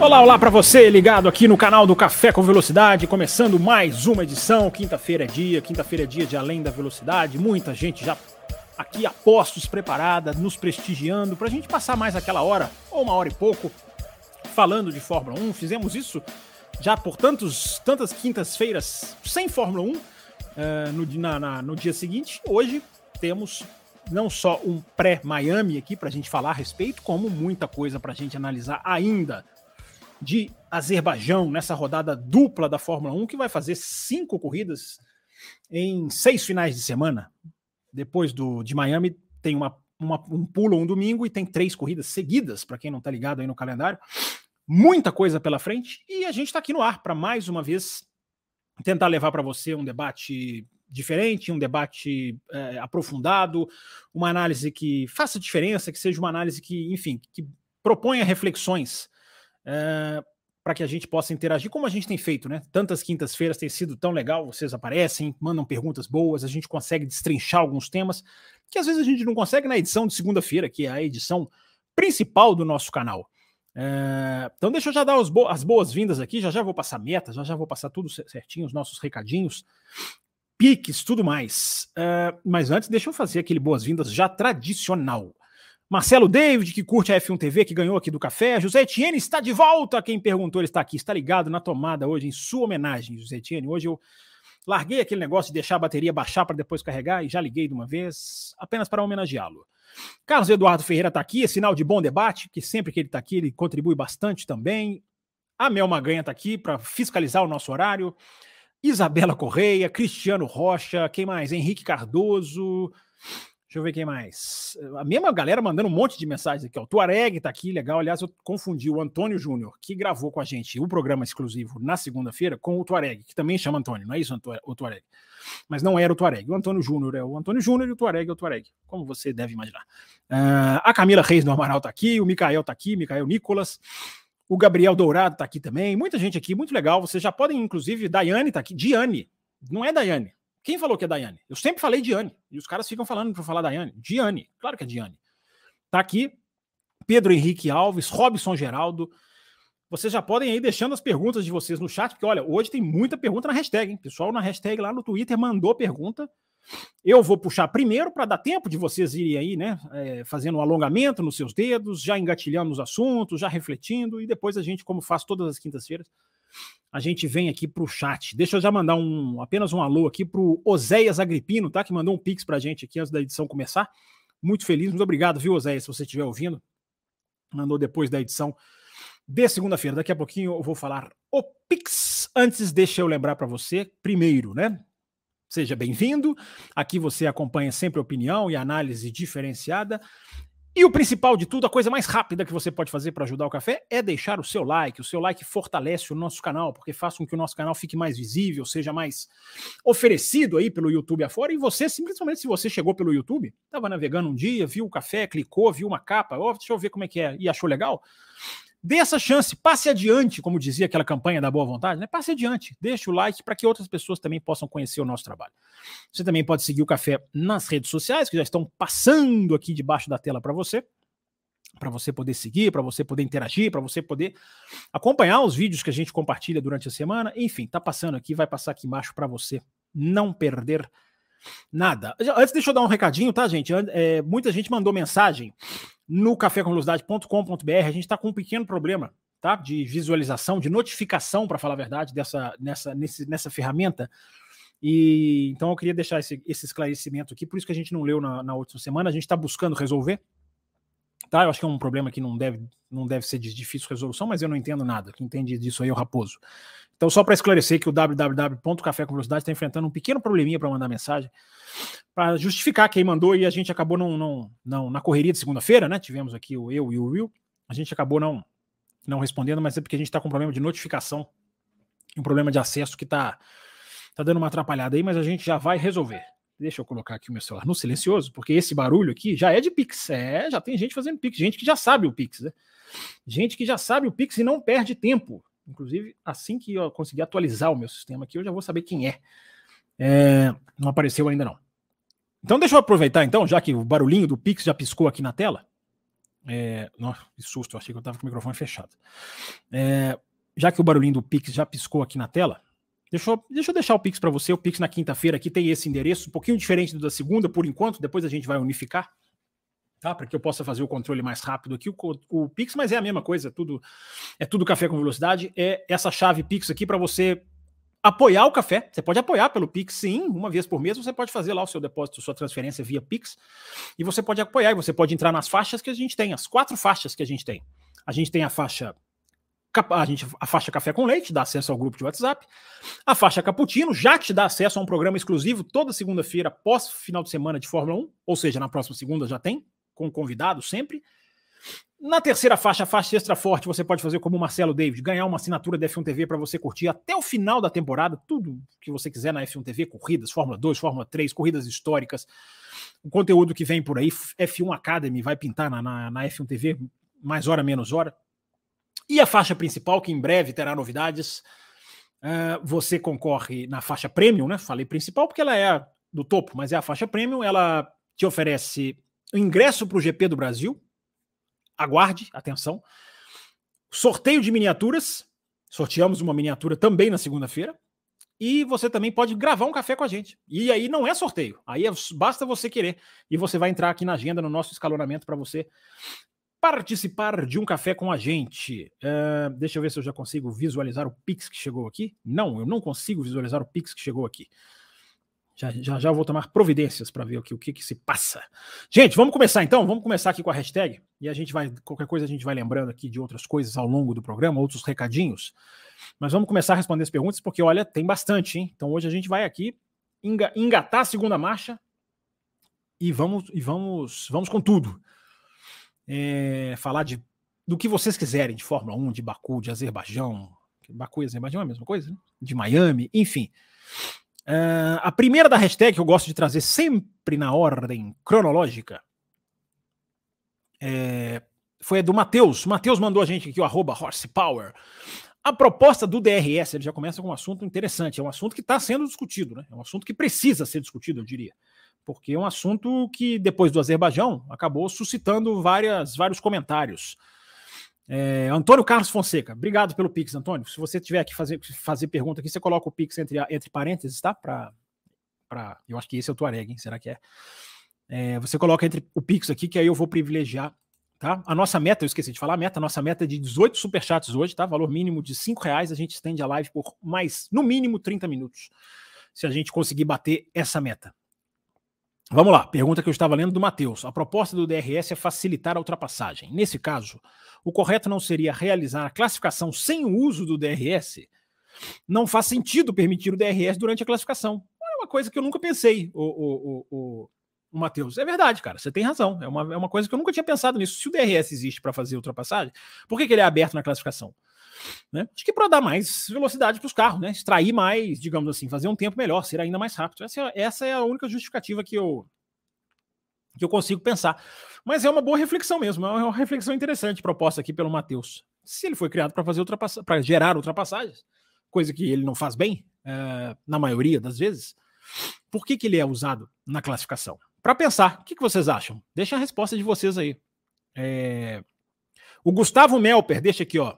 Olá, olá para você ligado aqui no canal do Café com Velocidade, começando mais uma edição. Quinta-feira é dia, quinta-feira é dia de Além da Velocidade. Muita gente já aqui a postos preparada, nos prestigiando, para a gente passar mais aquela hora, ou uma hora e pouco, falando de Fórmula 1. Fizemos isso já por tantos, tantas quintas-feiras sem Fórmula 1 uh, no, na, na, no dia seguinte. Hoje temos não só um pré-Miami aqui para a gente falar a respeito, como muita coisa para a gente analisar ainda de Azerbaijão nessa rodada dupla da Fórmula 1, que vai fazer cinco corridas em seis finais de semana. Depois do de Miami, tem uma, uma um pulo um domingo e tem três corridas seguidas, para quem não está ligado aí no calendário. Muita coisa pela frente e a gente está aqui no ar para mais uma vez tentar levar para você um debate diferente, um debate é, aprofundado, uma análise que faça diferença, que seja uma análise que, enfim, que proponha reflexões é, para que a gente possa interagir, como a gente tem feito, né? Tantas quintas-feiras tem sido tão legal, vocês aparecem, mandam perguntas boas, a gente consegue destrinchar alguns temas que às vezes a gente não consegue na edição de segunda-feira, que é a edição principal do nosso canal. É, então deixa eu já dar bo as boas-vindas aqui, já já vou passar metas, já já vou passar tudo certinho, os nossos recadinhos, piques, tudo mais. É, mas antes, deixa eu fazer aquele boas-vindas já tradicional. Marcelo David, que curte a F1 TV, que ganhou aqui do café. José Etienne está de volta. Quem perguntou, ele está aqui, está ligado na tomada hoje, em sua homenagem, José Etienne. Hoje eu larguei aquele negócio de deixar a bateria baixar para depois carregar e já liguei de uma vez, apenas para homenageá-lo. Carlos Eduardo Ferreira está aqui, é sinal de bom debate, que sempre que ele está aqui, ele contribui bastante também. A Mel Maganha está aqui para fiscalizar o nosso horário. Isabela Correia, Cristiano Rocha, quem mais? Henrique Cardoso. Deixa eu ver quem mais. A mesma galera mandando um monte de mensagens aqui. Ó. O Tuareg tá aqui, legal. Aliás, eu confundi o Antônio Júnior, que gravou com a gente o programa exclusivo na segunda-feira, com o Tuareg, que também chama Antônio, não é isso, o Tuareg? Mas não era o Tuareg. O Antônio Júnior é o Antônio Júnior e o Tuareg é o Tuareg, como você deve imaginar. Uh, a Camila Reis do Amaral tá aqui, o Micael tá aqui, Micael Nicolas. O Gabriel Dourado tá aqui também. Muita gente aqui, muito legal. Vocês já podem, inclusive, Daiane tá aqui. Diane, não é Daiane. Quem falou que é Daiane? Eu sempre falei Diane. E os caras ficam falando para falar Daiane. Diane. Claro que é Diane. Tá aqui Pedro Henrique Alves, Robson Geraldo. Vocês já podem ir deixando as perguntas de vocês no chat, porque olha, hoje tem muita pergunta na hashtag, hein? Pessoal na hashtag lá no Twitter mandou pergunta. Eu vou puxar primeiro para dar tempo de vocês irem aí, né? É, fazendo um alongamento nos seus dedos, já engatilhando os assuntos, já refletindo, e depois a gente, como faz todas as quintas-feiras, a gente vem aqui para o chat. Deixa eu já mandar um apenas um alô aqui para o Oséias Agripino, tá? Que mandou um pix para a gente aqui antes da edição começar. Muito feliz, muito obrigado, viu, Oséias, se você estiver ouvindo. Mandou depois da edição de segunda-feira. Daqui a pouquinho eu vou falar o pix. Antes, deixa eu lembrar para você, primeiro, né? Seja bem-vindo. Aqui você acompanha sempre opinião e análise diferenciada. E o principal de tudo, a coisa mais rápida que você pode fazer para ajudar o café é deixar o seu like. O seu like fortalece o nosso canal, porque faz com que o nosso canal fique mais visível, seja mais oferecido aí pelo YouTube afora. E você, simplesmente, se você chegou pelo YouTube, estava navegando um dia, viu o café, clicou, viu uma capa, oh, deixa eu ver como é que é, e achou legal, Dê essa chance, passe adiante, como dizia aquela campanha da boa vontade, né? Passe adiante, deixe o like para que outras pessoas também possam conhecer o nosso trabalho. Você também pode seguir o Café nas redes sociais, que já estão passando aqui debaixo da tela para você, para você poder seguir, para você poder interagir, para você poder acompanhar os vídeos que a gente compartilha durante a semana. Enfim, tá passando aqui, vai passar aqui embaixo para você não perder nada. Antes, deixa eu dar um recadinho, tá, gente? É, muita gente mandou mensagem no cafécomvelocidade.com.br. A gente está com um pequeno problema tá? de visualização, de notificação, para falar a verdade, dessa, nessa, nesse, nessa ferramenta. E então eu queria deixar esse, esse esclarecimento aqui, por isso que a gente não leu na, na última semana, a gente está buscando resolver. Tá? Eu acho que é um problema que não deve, não deve ser de difícil resolução, mas eu não entendo nada. Quem entende disso aí é o Raposo. Então, só para esclarecer que o www.café com velocidade está enfrentando um pequeno probleminha para mandar mensagem para justificar quem mandou e a gente acabou não, não, não na correria de segunda-feira, né? Tivemos aqui o eu e o Will, a gente acabou não não respondendo, mas é porque a gente está com um problema de notificação, um problema de acesso que está tá dando uma atrapalhada aí, mas a gente já vai resolver. Deixa eu colocar aqui o meu celular no silencioso, porque esse barulho aqui já é de Pix. É, já tem gente fazendo Pix, gente que já sabe o Pix, né? Gente que já sabe o Pix e não perde tempo. Inclusive, assim que eu conseguir atualizar o meu sistema aqui, eu já vou saber quem é. é não apareceu ainda não. Então deixa eu aproveitar então, já que o barulhinho do Pix já piscou aqui na tela. É, nossa, que susto, eu achei que eu estava com o microfone fechado. É, já que o barulhinho do Pix já piscou aqui na tela, deixa eu, deixa eu deixar o Pix para você. O Pix na quinta-feira aqui tem esse endereço, um pouquinho diferente do da segunda, por enquanto, depois a gente vai unificar. Tá, para que eu possa fazer o controle mais rápido aqui, o, o Pix, mas é a mesma coisa, é tudo é tudo café com velocidade. É essa chave Pix aqui para você apoiar o café. Você pode apoiar pelo Pix, sim, uma vez por mês. Você pode fazer lá o seu depósito, sua transferência via Pix. E você pode apoiar, e você pode entrar nas faixas que a gente tem, as quatro faixas que a gente tem. A gente tem a faixa. A, gente, a faixa Café com Leite, dá acesso ao grupo de WhatsApp. A faixa Cappuccino já te dá acesso a um programa exclusivo toda segunda-feira, pós final de semana de Fórmula 1. Ou seja, na próxima segunda já tem, com convidado sempre. Na terceira faixa, a faixa extra forte, você pode fazer como o Marcelo David, ganhar uma assinatura da F1 TV para você curtir até o final da temporada, tudo que você quiser na F1 TV, corridas, Fórmula 2, Fórmula 3, corridas históricas, o conteúdo que vem por aí, F1 Academy vai pintar na, na, na F1 TV, mais hora, menos hora. E a faixa principal, que em breve terá novidades, uh, você concorre na faixa Premium, né? Falei principal porque ela é do topo, mas é a faixa Premium, ela te oferece o ingresso para o GP do Brasil, aguarde, atenção. Sorteio de miniaturas. Sorteamos uma miniatura também na segunda-feira. E você também pode gravar um café com a gente. E aí não é sorteio. Aí é, basta você querer. E você vai entrar aqui na agenda, no nosso escalonamento, para você participar de um café com a gente. Uh, deixa eu ver se eu já consigo visualizar o Pix que chegou aqui. Não, eu não consigo visualizar o Pix que chegou aqui. Já, já, já vou tomar providências para ver o que, que se passa. Gente, vamos começar então? Vamos começar aqui com a hashtag e a gente vai, qualquer coisa a gente vai lembrando aqui de outras coisas ao longo do programa, outros recadinhos. Mas vamos começar a responder as perguntas, porque olha, tem bastante, hein? Então hoje a gente vai aqui engatar a segunda marcha e vamos e vamos vamos com tudo. É, falar de do que vocês quiserem, de Fórmula 1, de Baku, de Azerbaijão. Baku e Azerbaijão é a mesma coisa, né? De Miami, enfim. Uh, a primeira da hashtag que eu gosto de trazer sempre na ordem cronológica é, foi a do Matheus. Matheus mandou a gente aqui o arroba horsepower. A proposta do DRS, ele já começa com um assunto interessante, é um assunto que está sendo discutido, né? é um assunto que precisa ser discutido, eu diria, porque é um assunto que, depois do Azerbaijão, acabou suscitando várias, vários comentários. É, Antônio Carlos Fonseca, obrigado pelo Pix, Antônio. Se você tiver que fazer, fazer pergunta aqui, você coloca o Pix entre, entre parênteses, tá? Pra, pra, eu acho que esse é o Tuareg, hein? Será que é? é? Você coloca entre o Pix aqui, que aí eu vou privilegiar, tá? A nossa meta, eu esqueci de falar, a meta, a nossa meta é de 18 superchats hoje, tá? Valor mínimo de 5 reais, a gente estende a live por mais, no mínimo, 30 minutos, se a gente conseguir bater essa meta. Vamos lá, pergunta que eu estava lendo do Matheus. A proposta do DRS é facilitar a ultrapassagem. Nesse caso, o correto não seria realizar a classificação sem o uso do DRS? Não faz sentido permitir o DRS durante a classificação. É uma coisa que eu nunca pensei, o, o, o, o Matheus. É verdade, cara, você tem razão. É uma, é uma coisa que eu nunca tinha pensado nisso. Se o DRS existe para fazer ultrapassagem, por que, que ele é aberto na classificação? Né? Acho que para dar mais velocidade para os carros, né? extrair mais, digamos assim, fazer um tempo melhor, ser ainda mais rápido. Essa, é, essa é a única justificativa que eu, que eu consigo pensar. Mas é uma boa reflexão mesmo, é uma reflexão interessante proposta aqui pelo Matheus. Se ele foi criado para fazer ultrapassa para gerar ultrapassagens, coisa que ele não faz bem, é, na maioria das vezes, por que, que ele é usado na classificação? Para pensar, o que, que vocês acham? Deixa a resposta de vocês aí. É... O Gustavo Melper, deixa aqui, ó.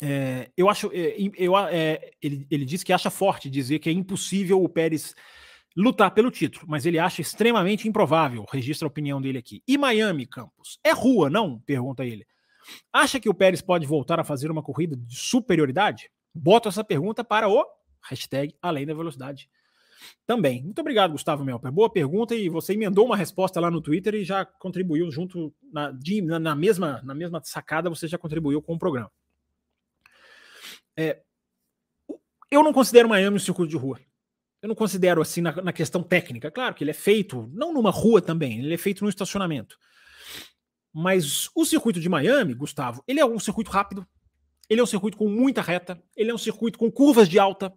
É, eu acho, é, eu, é, ele, ele diz que acha forte dizer que é impossível o Pérez lutar pelo título, mas ele acha extremamente improvável. Registra a opinião dele aqui. E Miami, Campos? É rua, não? Pergunta ele. Acha que o Pérez pode voltar a fazer uma corrida de superioridade? Boto essa pergunta para o hashtag Além da Velocidade também. Muito obrigado, Gustavo Melper. Boa pergunta e você emendou uma resposta lá no Twitter e já contribuiu junto na, de, na, na mesma, na mesma sacada, você já contribuiu com o programa. É, eu não considero Miami um circuito de rua. Eu não considero assim na, na, questão técnica. Claro que ele é feito, não numa rua também, ele é feito num estacionamento. Mas o circuito de Miami, Gustavo, ele é um circuito rápido, ele é um circuito com muita reta, ele é um circuito com curvas de alta,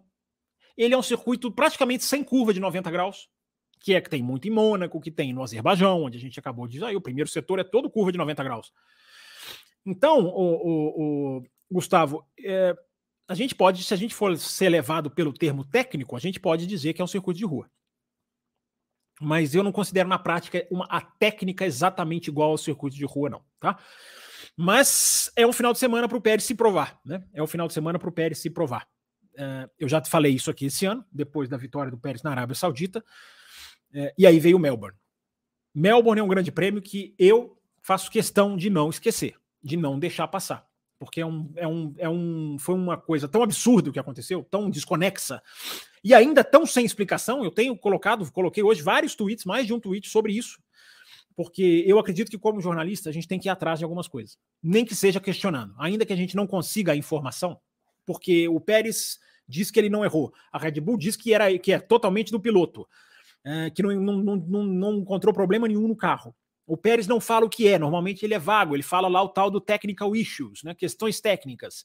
ele é um circuito praticamente sem curva de 90 graus, que é que tem muito em Mônaco, que tem no Azerbaijão, onde a gente acabou de dizer, o primeiro setor é todo curva de 90 graus. Então, o, o, o Gustavo, é, a gente pode, se a gente for ser levado pelo termo técnico, a gente pode dizer que é um circuito de rua. Mas eu não considero na prática uma, a técnica exatamente igual ao circuito de rua, não, tá? Mas é um final de semana para o Pérez se provar, né? É um final de semana para o Pérez se provar. Uh, eu já te falei isso aqui esse ano, depois da vitória do Pérez na Arábia Saudita. Uh, e aí veio o Melbourne. Melbourne é um grande prêmio que eu faço questão de não esquecer, de não deixar passar. Porque é um, é um, é um, foi uma coisa tão absurda o que aconteceu, tão desconexa, e ainda tão sem explicação. Eu tenho colocado, coloquei hoje vários tweets, mais de um tweet sobre isso porque eu acredito que, como jornalista, a gente tem que ir atrás de algumas coisas, nem que seja questionando, ainda que a gente não consiga a informação, porque o Pérez diz que ele não errou, a Red Bull diz que, era, que é totalmente do piloto, é, que não, não, não, não encontrou problema nenhum no carro. O Pérez não fala o que é, normalmente ele é vago, ele fala lá o tal do technical issues, né, questões técnicas.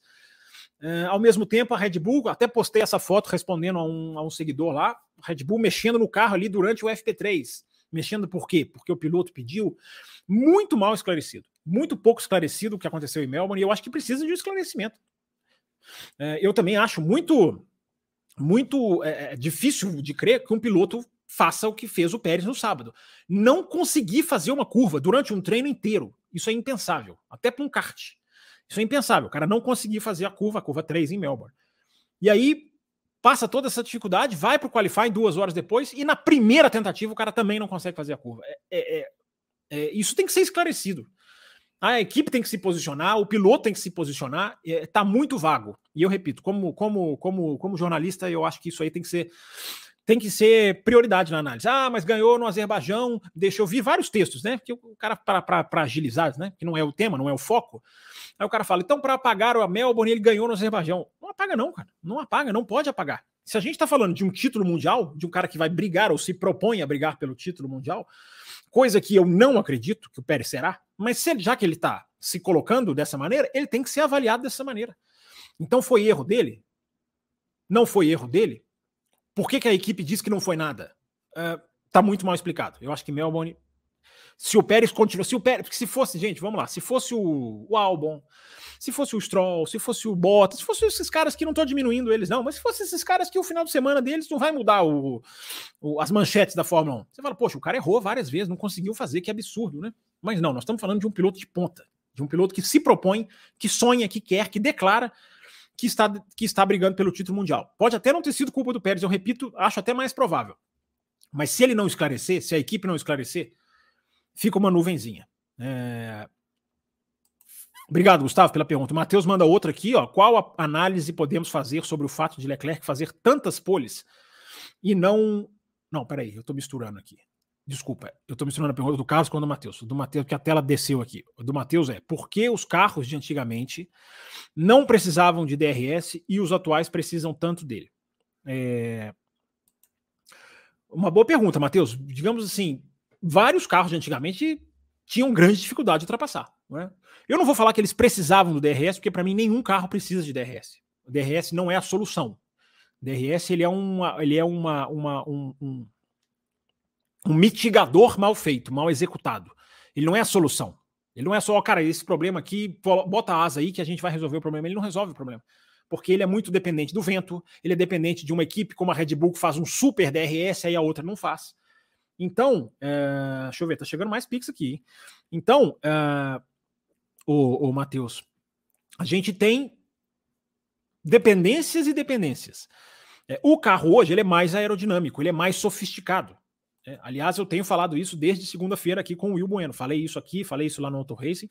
É, ao mesmo tempo, a Red Bull, até postei essa foto respondendo a um, a um seguidor lá, Red Bull mexendo no carro ali durante o FP3 Mexendo por quê? Porque o piloto pediu muito mal esclarecido, muito pouco esclarecido o que aconteceu em Melbourne, e eu acho que precisa de um esclarecimento. É, eu também acho muito, muito é, difícil de crer que um piloto faça o que fez o Pérez no sábado. Não conseguir fazer uma curva durante um treino inteiro. Isso é impensável, até para um kart. Isso é impensável. O cara não conseguir fazer a curva, a curva 3 em Melbourne. E aí passa toda essa dificuldade, vai para o qualifying duas horas depois, e na primeira tentativa o cara também não consegue fazer a curva. É, é, é, é isso tem que ser esclarecido. A equipe tem que se posicionar, o piloto tem que se posicionar, está é, muito vago. E eu repito, como, como, como, como jornalista, eu acho que isso aí tem que ser tem que ser prioridade na análise. Ah, mas ganhou no Azerbaijão, deixa eu ver vários textos, né? Que o cara, para agilizar, né? Que não é o tema, não é o foco. Aí o cara fala, então, para apagar o Melbourne, ele ganhou no Azerbaijão. Não apaga, não, cara. Não apaga, não pode apagar. Se a gente está falando de um título mundial, de um cara que vai brigar ou se propõe a brigar pelo título mundial, coisa que eu não acredito que o Pérez será, mas se já que ele está se colocando dessa maneira, ele tem que ser avaliado dessa maneira. Então foi erro dele? Não foi erro dele? Por que, que a equipe diz que não foi nada? Uh, tá muito mal explicado. Eu acho que Melbourne. Se o Pérez continua. Se o Pérez. Porque se fosse, gente, vamos lá. Se fosse o, o Albon, se fosse o Stroll, se fosse o Bottas, se fosse esses caras que não estou diminuindo eles, não, mas se fosse esses caras que o final de semana deles não vai mudar o, o, as manchetes da Fórmula 1. Você fala, poxa, o cara errou várias vezes, não conseguiu fazer, que absurdo, né? Mas não, nós estamos falando de um piloto de ponta, de um piloto que se propõe, que sonha, que quer, que declara que está, que está brigando pelo título mundial. Pode até não ter sido culpa do Pérez, eu repito, acho até mais provável. Mas se ele não esclarecer, se a equipe não esclarecer, fica uma nuvenzinha. É... Obrigado, Gustavo, pela pergunta. O Matheus manda outra aqui, ó. Qual análise podemos fazer sobre o fato de Leclerc fazer tantas poles e não. Não, peraí, eu estou misturando aqui. Desculpa, eu estou misturando a pergunta do Carlos com a do Matheus. Do Matheus, que a tela desceu aqui. O do Matheus é por que os carros de antigamente não precisavam de DRS e os atuais precisam tanto dele? É... Uma boa pergunta, Matheus. Digamos assim, vários carros de antigamente tinham grande dificuldade de ultrapassar. Não é? Eu não vou falar que eles precisavam do DRS, porque para mim nenhum carro precisa de DRS. O DRS não é a solução. O DRS ele é, uma, ele é uma, uma um, um um mitigador mal feito, mal executado. Ele não é a solução. Ele não é só, cara, esse problema aqui, bota a asa aí que a gente vai resolver o problema. Ele não resolve o problema. Porque ele é muito dependente do vento, ele é dependente de uma equipe como a Red Bull que faz um super DRS, aí a outra não faz. Então, é, deixa eu ver, tá chegando mais Pix aqui. Então, o, o Matheus, a gente tem dependências e dependências. É, o carro hoje ele é mais aerodinâmico, ele é mais sofisticado. É, aliás, eu tenho falado isso desde segunda-feira aqui com o Will Bueno. Falei isso aqui, falei isso lá no Auto Racing.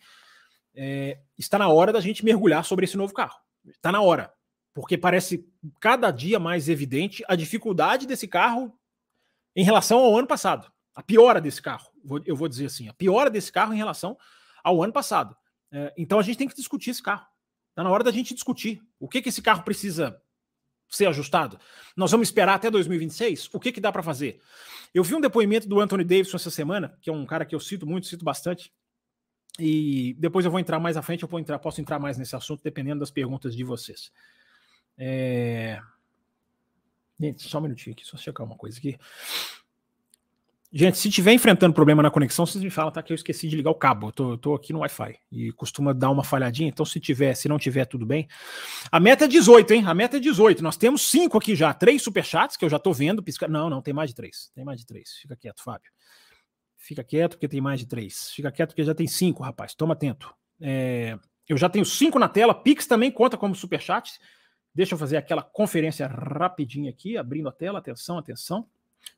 É, está na hora da gente mergulhar sobre esse novo carro. Está na hora. Porque parece cada dia mais evidente a dificuldade desse carro em relação ao ano passado. A piora desse carro, eu vou dizer assim, a piora desse carro em relação ao ano passado. É, então a gente tem que discutir esse carro. Está na hora da gente discutir o que, que esse carro precisa ser ajustado? Nós vamos esperar até 2026? O que, que dá para fazer? Eu vi um depoimento do Anthony Davidson essa semana, que é um cara que eu cito muito, cito bastante. E depois eu vou entrar mais à frente, eu entrar, posso entrar mais nesse assunto, dependendo das perguntas de vocês. É... Gente, só um minutinho aqui, só checar uma coisa aqui. Gente, se tiver enfrentando problema na conexão, vocês me falam, tá? Que eu esqueci de ligar o cabo. Eu tô, eu tô aqui no Wi-Fi e costuma dar uma falhadinha. Então, se tiver, se não tiver, tudo bem. A meta é 18, hein? A meta é 18. Nós temos cinco aqui já, três superchats que eu já tô vendo. Pisca... Não, não, tem mais de três. Tem mais de três. Fica quieto, Fábio. Fica quieto, porque tem mais de três. Fica quieto, porque já tem cinco, rapaz. Toma atento. É... Eu já tenho cinco na tela. Pix também conta como superchat. Deixa eu fazer aquela conferência rapidinho aqui, abrindo a tela. Atenção, atenção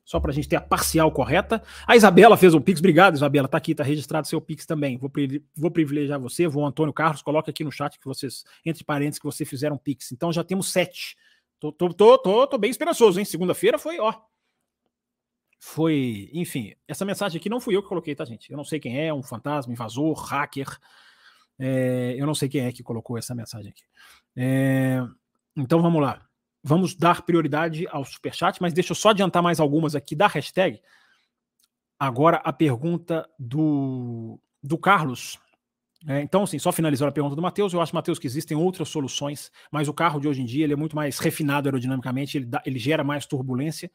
só para a gente ter a parcial correta. A Isabela fez um Pix, obrigado, Isabela. Tá aqui, tá registrado seu Pix também. Vou, vou privilegiar você, vou Antônio Carlos, coloque aqui no chat que vocês, entre parênteses, que você fizeram Pix. Então já temos sete. Tô, tô, tô, tô, tô bem esperançoso, hein? Segunda-feira foi, ó. Foi, enfim, essa mensagem aqui não fui eu que coloquei, tá, gente? Eu não sei quem é, um fantasma, invasor, hacker. É, eu não sei quem é que colocou essa mensagem aqui. É, então vamos lá. Vamos dar prioridade ao superchat, mas deixa eu só adiantar mais algumas aqui da hashtag. Agora a pergunta do, do Carlos. É, então, assim, só finalizando a pergunta do Matheus, eu acho, Matheus, que existem outras soluções, mas o carro de hoje em dia ele é muito mais refinado aerodinamicamente, ele, dá, ele gera mais turbulência.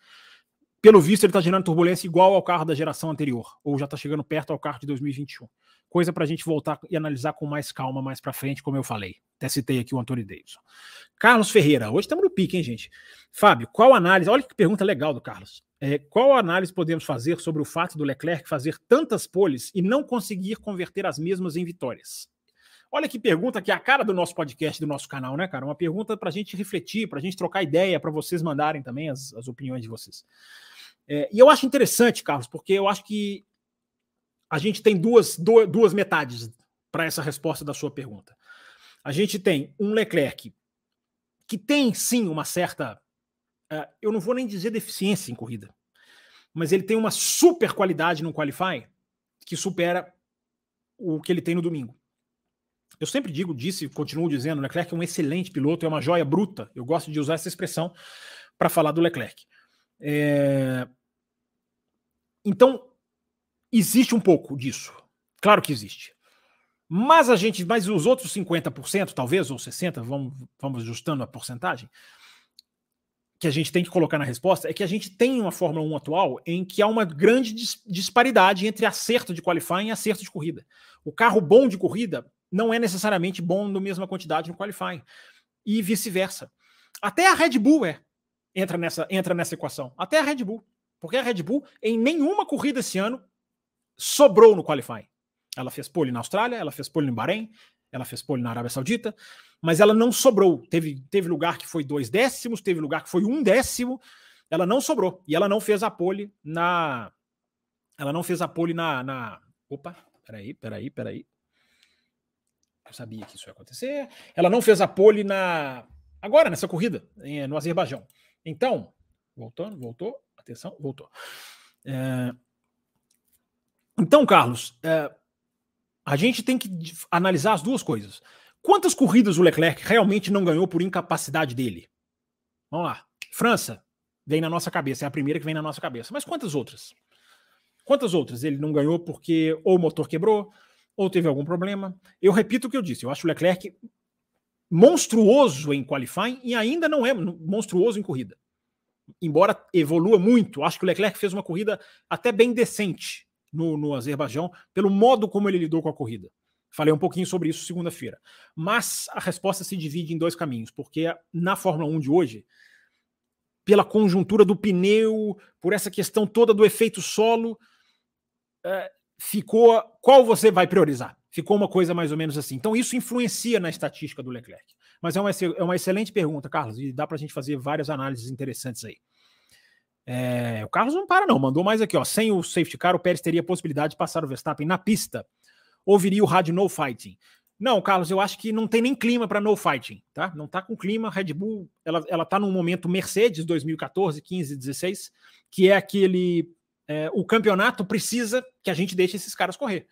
Pelo visto, ele está gerando turbulência igual ao carro da geração anterior, ou já está chegando perto ao carro de 2021. Coisa para a gente voltar e analisar com mais calma mais para frente, como eu falei. Até citei aqui o Antônio Davidson. Carlos Ferreira, hoje estamos no pique, hein, gente? Fábio, qual análise? Olha que pergunta legal do Carlos. É, qual análise podemos fazer sobre o fato do Leclerc fazer tantas poles e não conseguir converter as mesmas em vitórias? Olha que pergunta que é a cara do nosso podcast, do nosso canal, né, cara? Uma pergunta para a gente refletir, para a gente trocar ideia, para vocês mandarem também as, as opiniões de vocês. É, e eu acho interessante, Carlos, porque eu acho que a gente tem duas, duas, duas metades para essa resposta da sua pergunta. A gente tem um Leclerc que tem sim uma certa, uh, eu não vou nem dizer deficiência em corrida, mas ele tem uma super qualidade no qualify que supera o que ele tem no domingo. Eu sempre digo, disse, continuo dizendo, Leclerc é um excelente piloto, é uma joia bruta. Eu gosto de usar essa expressão para falar do Leclerc. É... Então, existe um pouco disso. Claro que existe. Mas a gente, mas os outros 50%, talvez, ou 60%, vamos, vamos ajustando a porcentagem, que a gente tem que colocar na resposta, é que a gente tem uma Fórmula 1 atual em que há uma grande dis disparidade entre acerto de qualifying e acerto de corrida. O carro bom de corrida não é necessariamente bom na mesma quantidade no qualifying. E vice-versa. Até a Red Bull é, entra nessa, entra nessa equação. Até a Red Bull. Porque a Red Bull, em nenhuma corrida esse ano, sobrou no qualifying. Ela fez pole na Austrália, ela fez pole no Bahrein, ela fez pole na Arábia Saudita, mas ela não sobrou. Teve, teve lugar que foi dois décimos, teve lugar que foi um décimo, ela não sobrou. E ela não fez a pole na. Ela não fez a pole na. na... Opa, peraí, peraí, peraí. Eu sabia que isso ia acontecer. Ela não fez a pole na. Agora, nessa corrida, no Azerbaijão. Então, voltando, voltou, atenção, voltou. É... Então, Carlos, é, a gente tem que analisar as duas coisas. Quantas corridas o Leclerc realmente não ganhou por incapacidade dele? Vamos lá. França vem na nossa cabeça, é a primeira que vem na nossa cabeça. Mas quantas outras? Quantas outras ele não ganhou porque ou o motor quebrou, ou teve algum problema? Eu repito o que eu disse, eu acho o Leclerc monstruoso em qualifying e ainda não é monstruoso em corrida. Embora evolua muito, acho que o Leclerc fez uma corrida até bem decente no, no Azerbaijão, pelo modo como ele lidou com a corrida. Falei um pouquinho sobre isso segunda-feira. Mas a resposta se divide em dois caminhos, porque na Fórmula 1 de hoje, pela conjuntura do pneu, por essa questão toda do efeito solo, é, ficou. Qual você vai priorizar? Ficou uma coisa mais ou menos assim. Então, isso influencia na estatística do Leclerc. Mas é uma, é uma excelente pergunta, Carlos, e dá para a gente fazer várias análises interessantes aí. É, o Carlos não para, não. Mandou mais aqui, ó. Sem o safety car, o Pérez teria a possibilidade de passar o Verstappen na pista. Ouviria o rádio no fighting. Não, Carlos, eu acho que não tem nem clima para no fighting, tá? Não tá com clima. Red Bull, ela, ela tá num momento Mercedes 2014, 15, 16, que é aquele. É, o campeonato precisa que a gente deixe esses caras correr.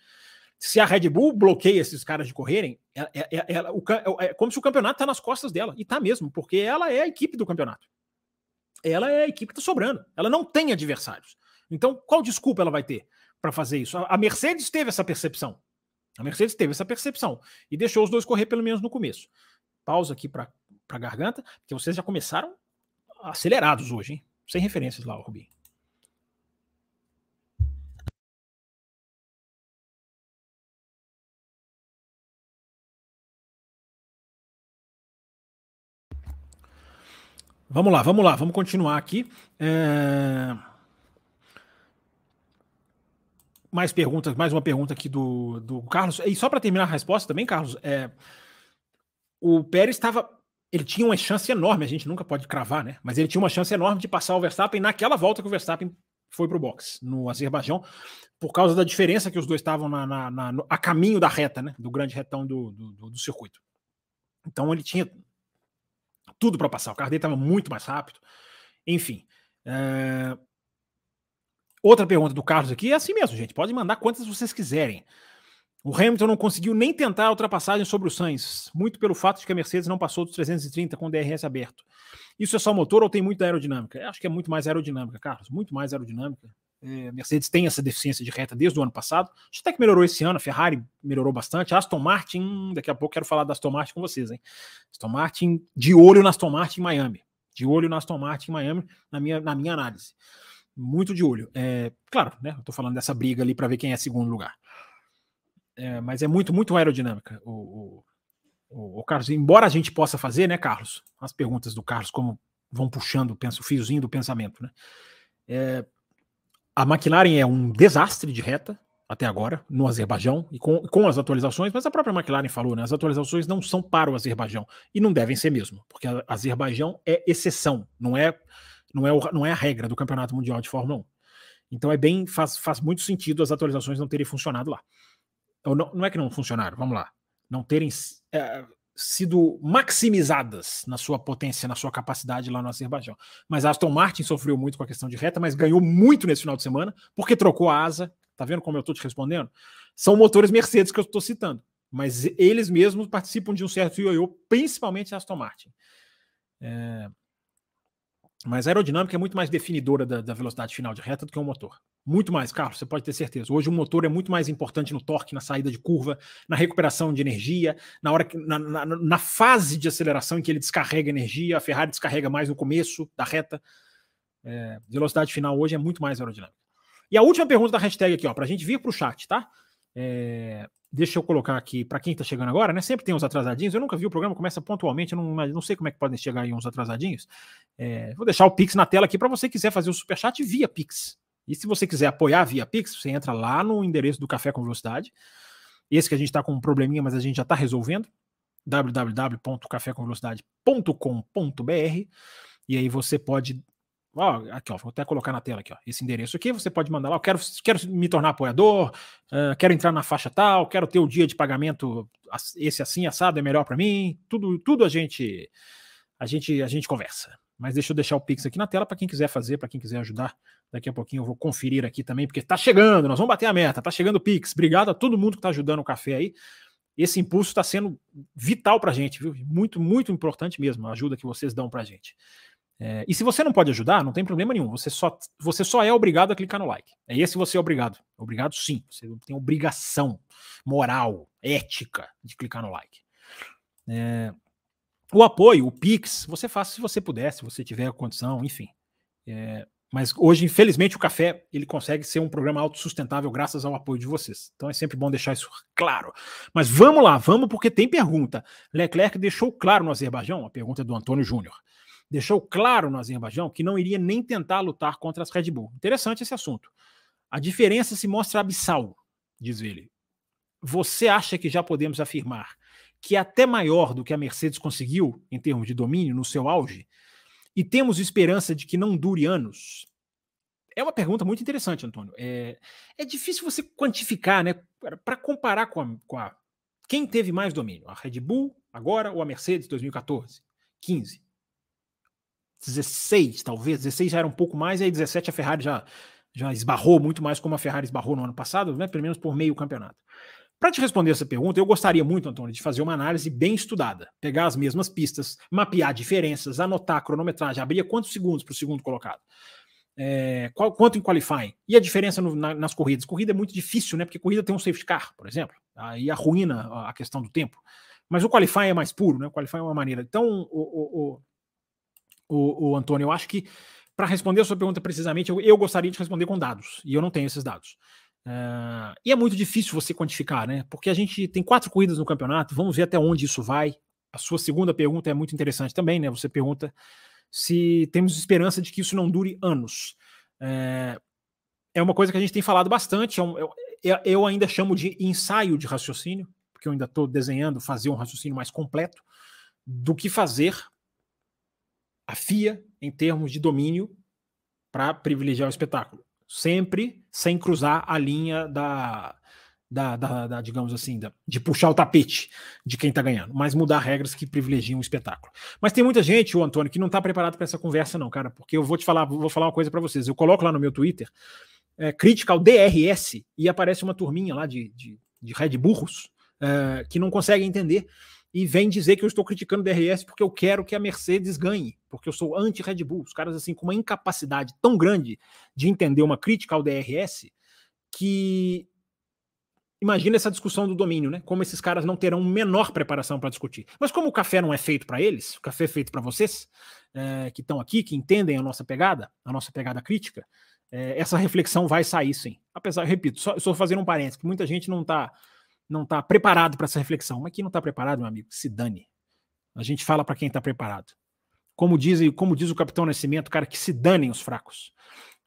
Se a Red Bull bloqueia esses caras de correrem, ela, ela, ela, o, é como se o campeonato tá nas costas dela. E tá mesmo, porque ela é a equipe do campeonato ela é a equipe que está sobrando. Ela não tem adversários. Então, qual desculpa ela vai ter para fazer isso? A Mercedes teve essa percepção. A Mercedes teve essa percepção e deixou os dois correr pelo menos no começo. Pausa aqui para a garganta, porque vocês já começaram acelerados hoje, hein? Sem referências lá, Rubinho. Vamos lá, vamos lá, vamos continuar aqui. É... Mais perguntas, mais uma pergunta aqui do, do Carlos. E só para terminar a resposta também, Carlos, é... o Pérez estava. Ele tinha uma chance enorme, a gente nunca pode cravar, né? Mas ele tinha uma chance enorme de passar o Verstappen naquela volta que o Verstappen foi para o box, no Azerbaijão, por causa da diferença que os dois estavam na, na, na, a caminho da reta, né? Do grande retão do, do, do circuito. Então ele tinha tudo para passar. O carro dele estava muito mais rápido. Enfim. É... Outra pergunta do Carlos aqui é assim mesmo, gente. Pode mandar quantas vocês quiserem. O Hamilton não conseguiu nem tentar a ultrapassagem sobre o Sainz, muito pelo fato de que a Mercedes não passou dos 330 com o DRS aberto. Isso é só motor ou tem muita aerodinâmica? Eu acho que é muito mais aerodinâmica, Carlos, muito mais aerodinâmica. É, a Mercedes tem essa deficiência de reta desde o ano passado. Acho até que melhorou esse ano, a Ferrari melhorou bastante. A Aston Martin, daqui a pouco quero falar da Aston Martin com vocês, hein? Aston Martin, de olho na Aston Martin em Miami. De olho na Aston Martin em Miami, na minha, na minha análise. Muito de olho. É, claro, né? Eu tô falando dessa briga ali para ver quem é segundo lugar. É, mas é muito, muito aerodinâmica. O, o, o, Carlos, embora a gente possa fazer, né, Carlos? As perguntas do Carlos, como vão puxando penso, o fiozinho do pensamento, né? É, a McLaren é um desastre de reta até agora no Azerbaijão e com, com as atualizações, mas a própria McLaren falou, né? As atualizações não são para o Azerbaijão e não devem ser mesmo, porque a Azerbaijão é exceção, não é não é, o, não é a regra do Campeonato Mundial de Fórmula 1. Então é bem faz, faz muito sentido as atualizações não terem funcionado lá. Ou não, não é que não funcionaram, vamos lá, não terem é, sido maximizadas na sua potência, na sua capacidade lá no Azerbaijão. Mas Aston Martin sofreu muito com a questão de reta, mas ganhou muito nesse final de semana, porque trocou a asa. Tá vendo como eu estou te respondendo? São motores Mercedes que eu estou citando, mas eles mesmos participam de um certo ioiô, principalmente Aston Martin. É... Mas a aerodinâmica é muito mais definidora da, da velocidade final de reta do que o motor. Muito mais, Carlos, você pode ter certeza. Hoje o motor é muito mais importante no torque, na saída de curva, na recuperação de energia, na hora que, na, na, na, fase de aceleração em que ele descarrega energia. A Ferrari descarrega mais no começo da reta. É, velocidade final hoje é muito mais aerodinâmica. E a última pergunta da hashtag aqui, ó, para a gente vir para o chat, tá? É, deixa eu colocar aqui para quem está chegando agora, né? Sempre tem uns atrasadinhos. Eu nunca vi o programa, começa pontualmente, eu não, não sei como é que podem chegar aí uns atrasadinhos. É, vou deixar o Pix na tela aqui para você quiser fazer o superchat via Pix. E se você quiser apoiar via Pix, você entra lá no endereço do Café com Velocidade. Esse que a gente está com um probleminha, mas a gente já está resolvendo. www.cafécomvelocidade.com.br E aí você pode. Ó, aqui, ó, vou até colocar na tela aqui, ó, esse endereço aqui. Você pode mandar lá. Eu quero, quero me tornar apoiador, uh, quero entrar na faixa tal, quero ter o dia de pagamento esse assim assado é melhor para mim. Tudo, tudo a gente, a gente, a gente conversa. Mas deixa eu deixar o Pix aqui na tela para quem quiser fazer, para quem quiser ajudar. Daqui a pouquinho eu vou conferir aqui também, porque está chegando, nós vamos bater a meta, está chegando o Pix. Obrigado a todo mundo que está ajudando o café aí. Esse impulso está sendo vital para a gente, viu? Muito, muito importante mesmo, a ajuda que vocês dão para a gente. É, e se você não pode ajudar, não tem problema nenhum. Você só, você só é obrigado a clicar no like. É esse você é obrigado. Obrigado sim. Você tem obrigação moral, ética de clicar no like. É, o apoio, o Pix, você faz se você puder, se você tiver condição, enfim. É, mas hoje, infelizmente, o café ele consegue ser um programa autossustentável graças ao apoio de vocês. Então é sempre bom deixar isso claro. Mas vamos lá, vamos, porque tem pergunta. Leclerc deixou claro no Azerbaijão, a pergunta do Antônio Júnior. Deixou claro no Azerbaijão que não iria nem tentar lutar contra as Red Bull. Interessante esse assunto. A diferença se mostra abissal, diz ele. Você acha que já podemos afirmar que é até maior do que a Mercedes conseguiu em termos de domínio no seu auge? E temos esperança de que não dure anos? É uma pergunta muito interessante, Antônio. É, é difícil você quantificar, né? Para comparar com a, com a. Quem teve mais domínio? A Red Bull agora ou a Mercedes 2014? 15. 16, talvez. 16 já era um pouco mais, e aí 17 a Ferrari já, já esbarrou muito mais como a Ferrari esbarrou no ano passado, né? Pelo menos por meio campeonato. Para te responder essa pergunta, eu gostaria muito, Antônio, de fazer uma análise bem estudada, pegar as mesmas pistas, mapear diferenças, anotar a cronometragem, abrir quantos segundos para o segundo colocado, é, qual, quanto em qualifying, e a diferença no, na, nas corridas. Corrida é muito difícil, né? Porque corrida tem um safety car, por exemplo, aí arruína a questão do tempo. Mas o qualifying é mais puro, né? O qualifying é uma maneira. Então, o, o, o, o Antônio. Eu acho que, para responder a sua pergunta precisamente, eu, eu, gostaria de responder com dados, e eu não tenho esses dados. Uh, e é muito difícil você quantificar, né? Porque a gente tem quatro corridas no campeonato, vamos ver até onde isso vai. A sua segunda pergunta é muito interessante também, né? Você pergunta se temos esperança de que isso não dure anos. É, é uma coisa que a gente tem falado bastante. É eu, eu ainda chamo de ensaio de raciocínio, porque eu ainda estou desenhando fazer um raciocínio mais completo do que fazer a FIA em termos de domínio para privilegiar o espetáculo. Sempre sem cruzar a linha da, da, da, da digamos assim, da, de puxar o tapete de quem está ganhando, mas mudar regras que privilegiam o espetáculo. Mas tem muita gente, o Antônio, que não está preparado para essa conversa, não, cara, porque eu vou te falar, vou falar uma coisa para vocês. Eu coloco lá no meu Twitter é, crítica ao DRS e aparece uma turminha lá de, de, de Red Burros é, que não consegue entender e vem dizer que eu estou criticando o DRS porque eu quero que a Mercedes ganhe, porque eu sou anti-Red Bull. Os caras, assim, com uma incapacidade tão grande de entender uma crítica ao DRS que. Imagina essa discussão do domínio, né? Como esses caras não terão menor preparação para discutir. Mas como o café não é feito para eles, o café é feito para vocês, é, que estão aqui, que entendem a nossa pegada, a nossa pegada crítica, é, essa reflexão vai sair sim. Apesar, repito, só estou fazendo um parênteses, que muita gente não está não tá preparado para essa reflexão. Mas quem não está preparado, meu amigo, se dane. A gente fala para quem está preparado. Como diz, como diz o Capitão Nascimento, cara, que se danem os fracos.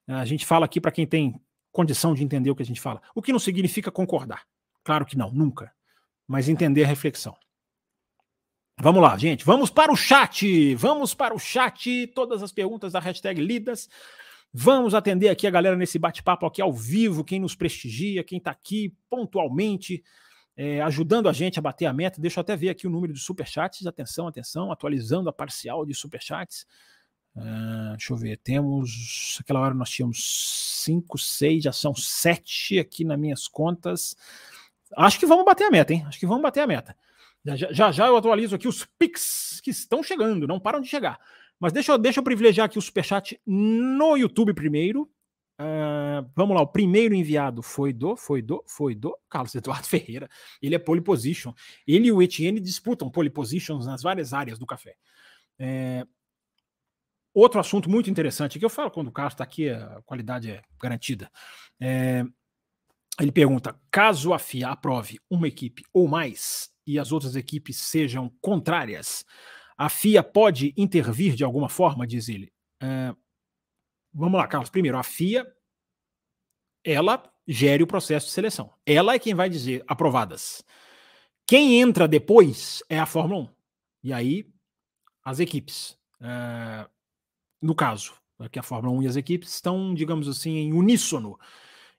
A gente fala aqui para quem tem condição de entender o que a gente fala. O que não significa concordar. Claro que não, nunca. Mas entender a reflexão. Vamos lá, gente. Vamos para o chat. Vamos para o chat. Todas as perguntas da hashtag lidas. Vamos atender aqui a galera nesse bate-papo aqui ao vivo, quem nos prestigia, quem está aqui pontualmente, é, ajudando a gente a bater a meta. Deixa eu até ver aqui o número de superchats. Atenção, atenção, atualizando a parcial de superchats. Uh, deixa eu ver, temos. Aquela hora nós tínhamos 5, 6, já são 7 aqui nas minhas contas. Acho que vamos bater a meta, hein? Acho que vamos bater a meta. Já já, já eu atualizo aqui os Pix que estão chegando, não param de chegar. Mas deixa eu, deixa eu privilegiar aqui o superchat no YouTube primeiro. Uh, vamos lá, o primeiro enviado foi do, foi do, foi do Carlos Eduardo Ferreira. Ele é pole position. Ele e o Etienne disputam pole positions nas várias áreas do café. É, outro assunto muito interessante que eu falo quando o Carlos está aqui, a qualidade é garantida. É, ele pergunta: caso a FIA aprove uma equipe ou mais e as outras equipes sejam contrárias, a FIA pode intervir de alguma forma, diz ele. É, vamos lá, Carlos. Primeiro, a FIA, ela gere o processo de seleção. Ela é quem vai dizer aprovadas. Quem entra depois é a Fórmula 1. E aí, as equipes. É, no caso, é que a Fórmula 1 e as equipes estão, digamos assim, em uníssono.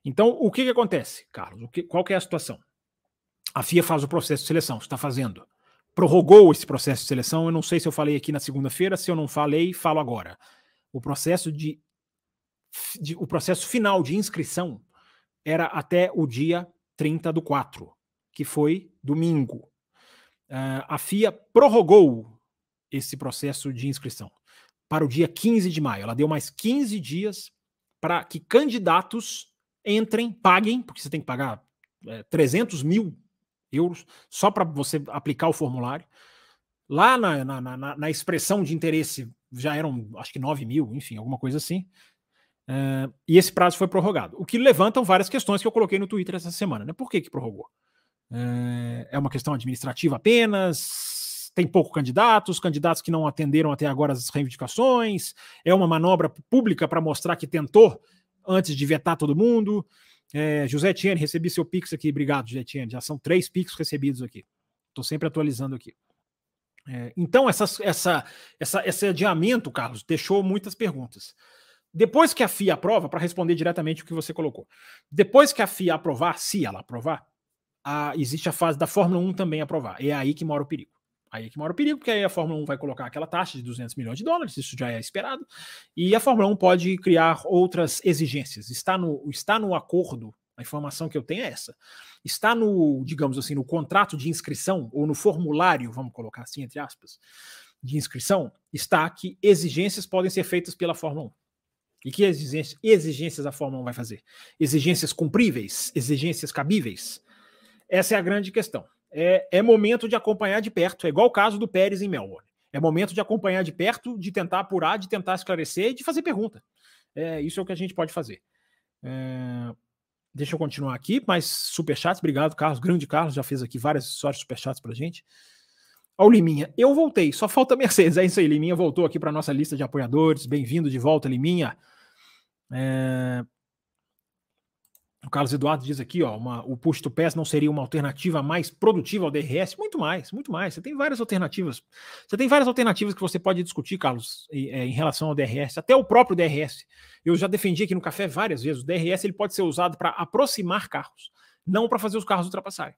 Então, o que, que acontece, Carlos? Que, qual que é a situação? A FIA faz o processo de seleção, está fazendo prorrogou esse processo de seleção. Eu não sei se eu falei aqui na segunda-feira, se eu não falei, falo agora. O processo de, de, o processo final de inscrição era até o dia 30 do 4, que foi domingo. Uh, a FIA prorrogou esse processo de inscrição para o dia 15 de maio. Ela deu mais 15 dias para que candidatos entrem, paguem, porque você tem que pagar é, 300 mil euros só para você aplicar o formulário. Lá na, na, na, na, expressão de interesse já eram, acho que 9 mil, enfim, alguma coisa assim. Uh, e esse prazo foi prorrogado. O que levantam várias questões que eu coloquei no Twitter essa semana. Né? Por que, que prorrogou? Uh, é uma questão administrativa apenas? Tem pouco candidatos, candidatos que não atenderam até agora as reivindicações? É uma manobra pública para mostrar que tentou antes de vetar todo mundo? É, José Etienne, recebi seu Pix aqui. Obrigado, José Etienne. Já são três Pix recebidos aqui. Estou sempre atualizando aqui. É, então, essa, essa, essa, esse adiamento, Carlos, deixou muitas perguntas. Depois que a FIA aprova, para responder diretamente o que você colocou, depois que a FIA aprovar, se ela aprovar, a, existe a fase da Fórmula 1 também aprovar. É aí que mora o perigo. Aí é que mora o perigo, porque aí a Fórmula 1 vai colocar aquela taxa de 200 milhões de dólares, isso já é esperado, e a Fórmula 1 pode criar outras exigências. Está no, está no acordo, a informação que eu tenho é essa. Está no, digamos assim, no contrato de inscrição, ou no formulário, vamos colocar assim, entre aspas, de inscrição, está que exigências podem ser feitas pela Fórmula 1. E que exigências, a Fórmula 1 vai fazer? Exigências cumpríveis? Exigências cabíveis? Essa é a grande questão é, é momento de acompanhar de perto. É igual o caso do Pérez em Melbourne. É momento de acompanhar de perto, de tentar apurar, de tentar esclarecer, de fazer pergunta. É, isso é o que a gente pode fazer. É, deixa eu continuar aqui, mais superchats. Obrigado, Carlos. Grande Carlos, já fez aqui várias histórias superchats pra gente. Ó, o Liminha, eu voltei, só falta Mercedes. É isso aí, Liminha voltou aqui para nossa lista de apoiadores. Bem-vindo de volta, Liminha. É, o Carlos Eduardo diz aqui, ó, uma, o push to pass não seria uma alternativa mais produtiva ao DRS? Muito mais, muito mais. Você tem várias alternativas. Você tem várias alternativas que você pode discutir, Carlos, em, é, em relação ao DRS, até o próprio DRS. Eu já defendi aqui no café várias vezes. O DRS ele pode ser usado para aproximar carros, não para fazer os carros ultrapassarem.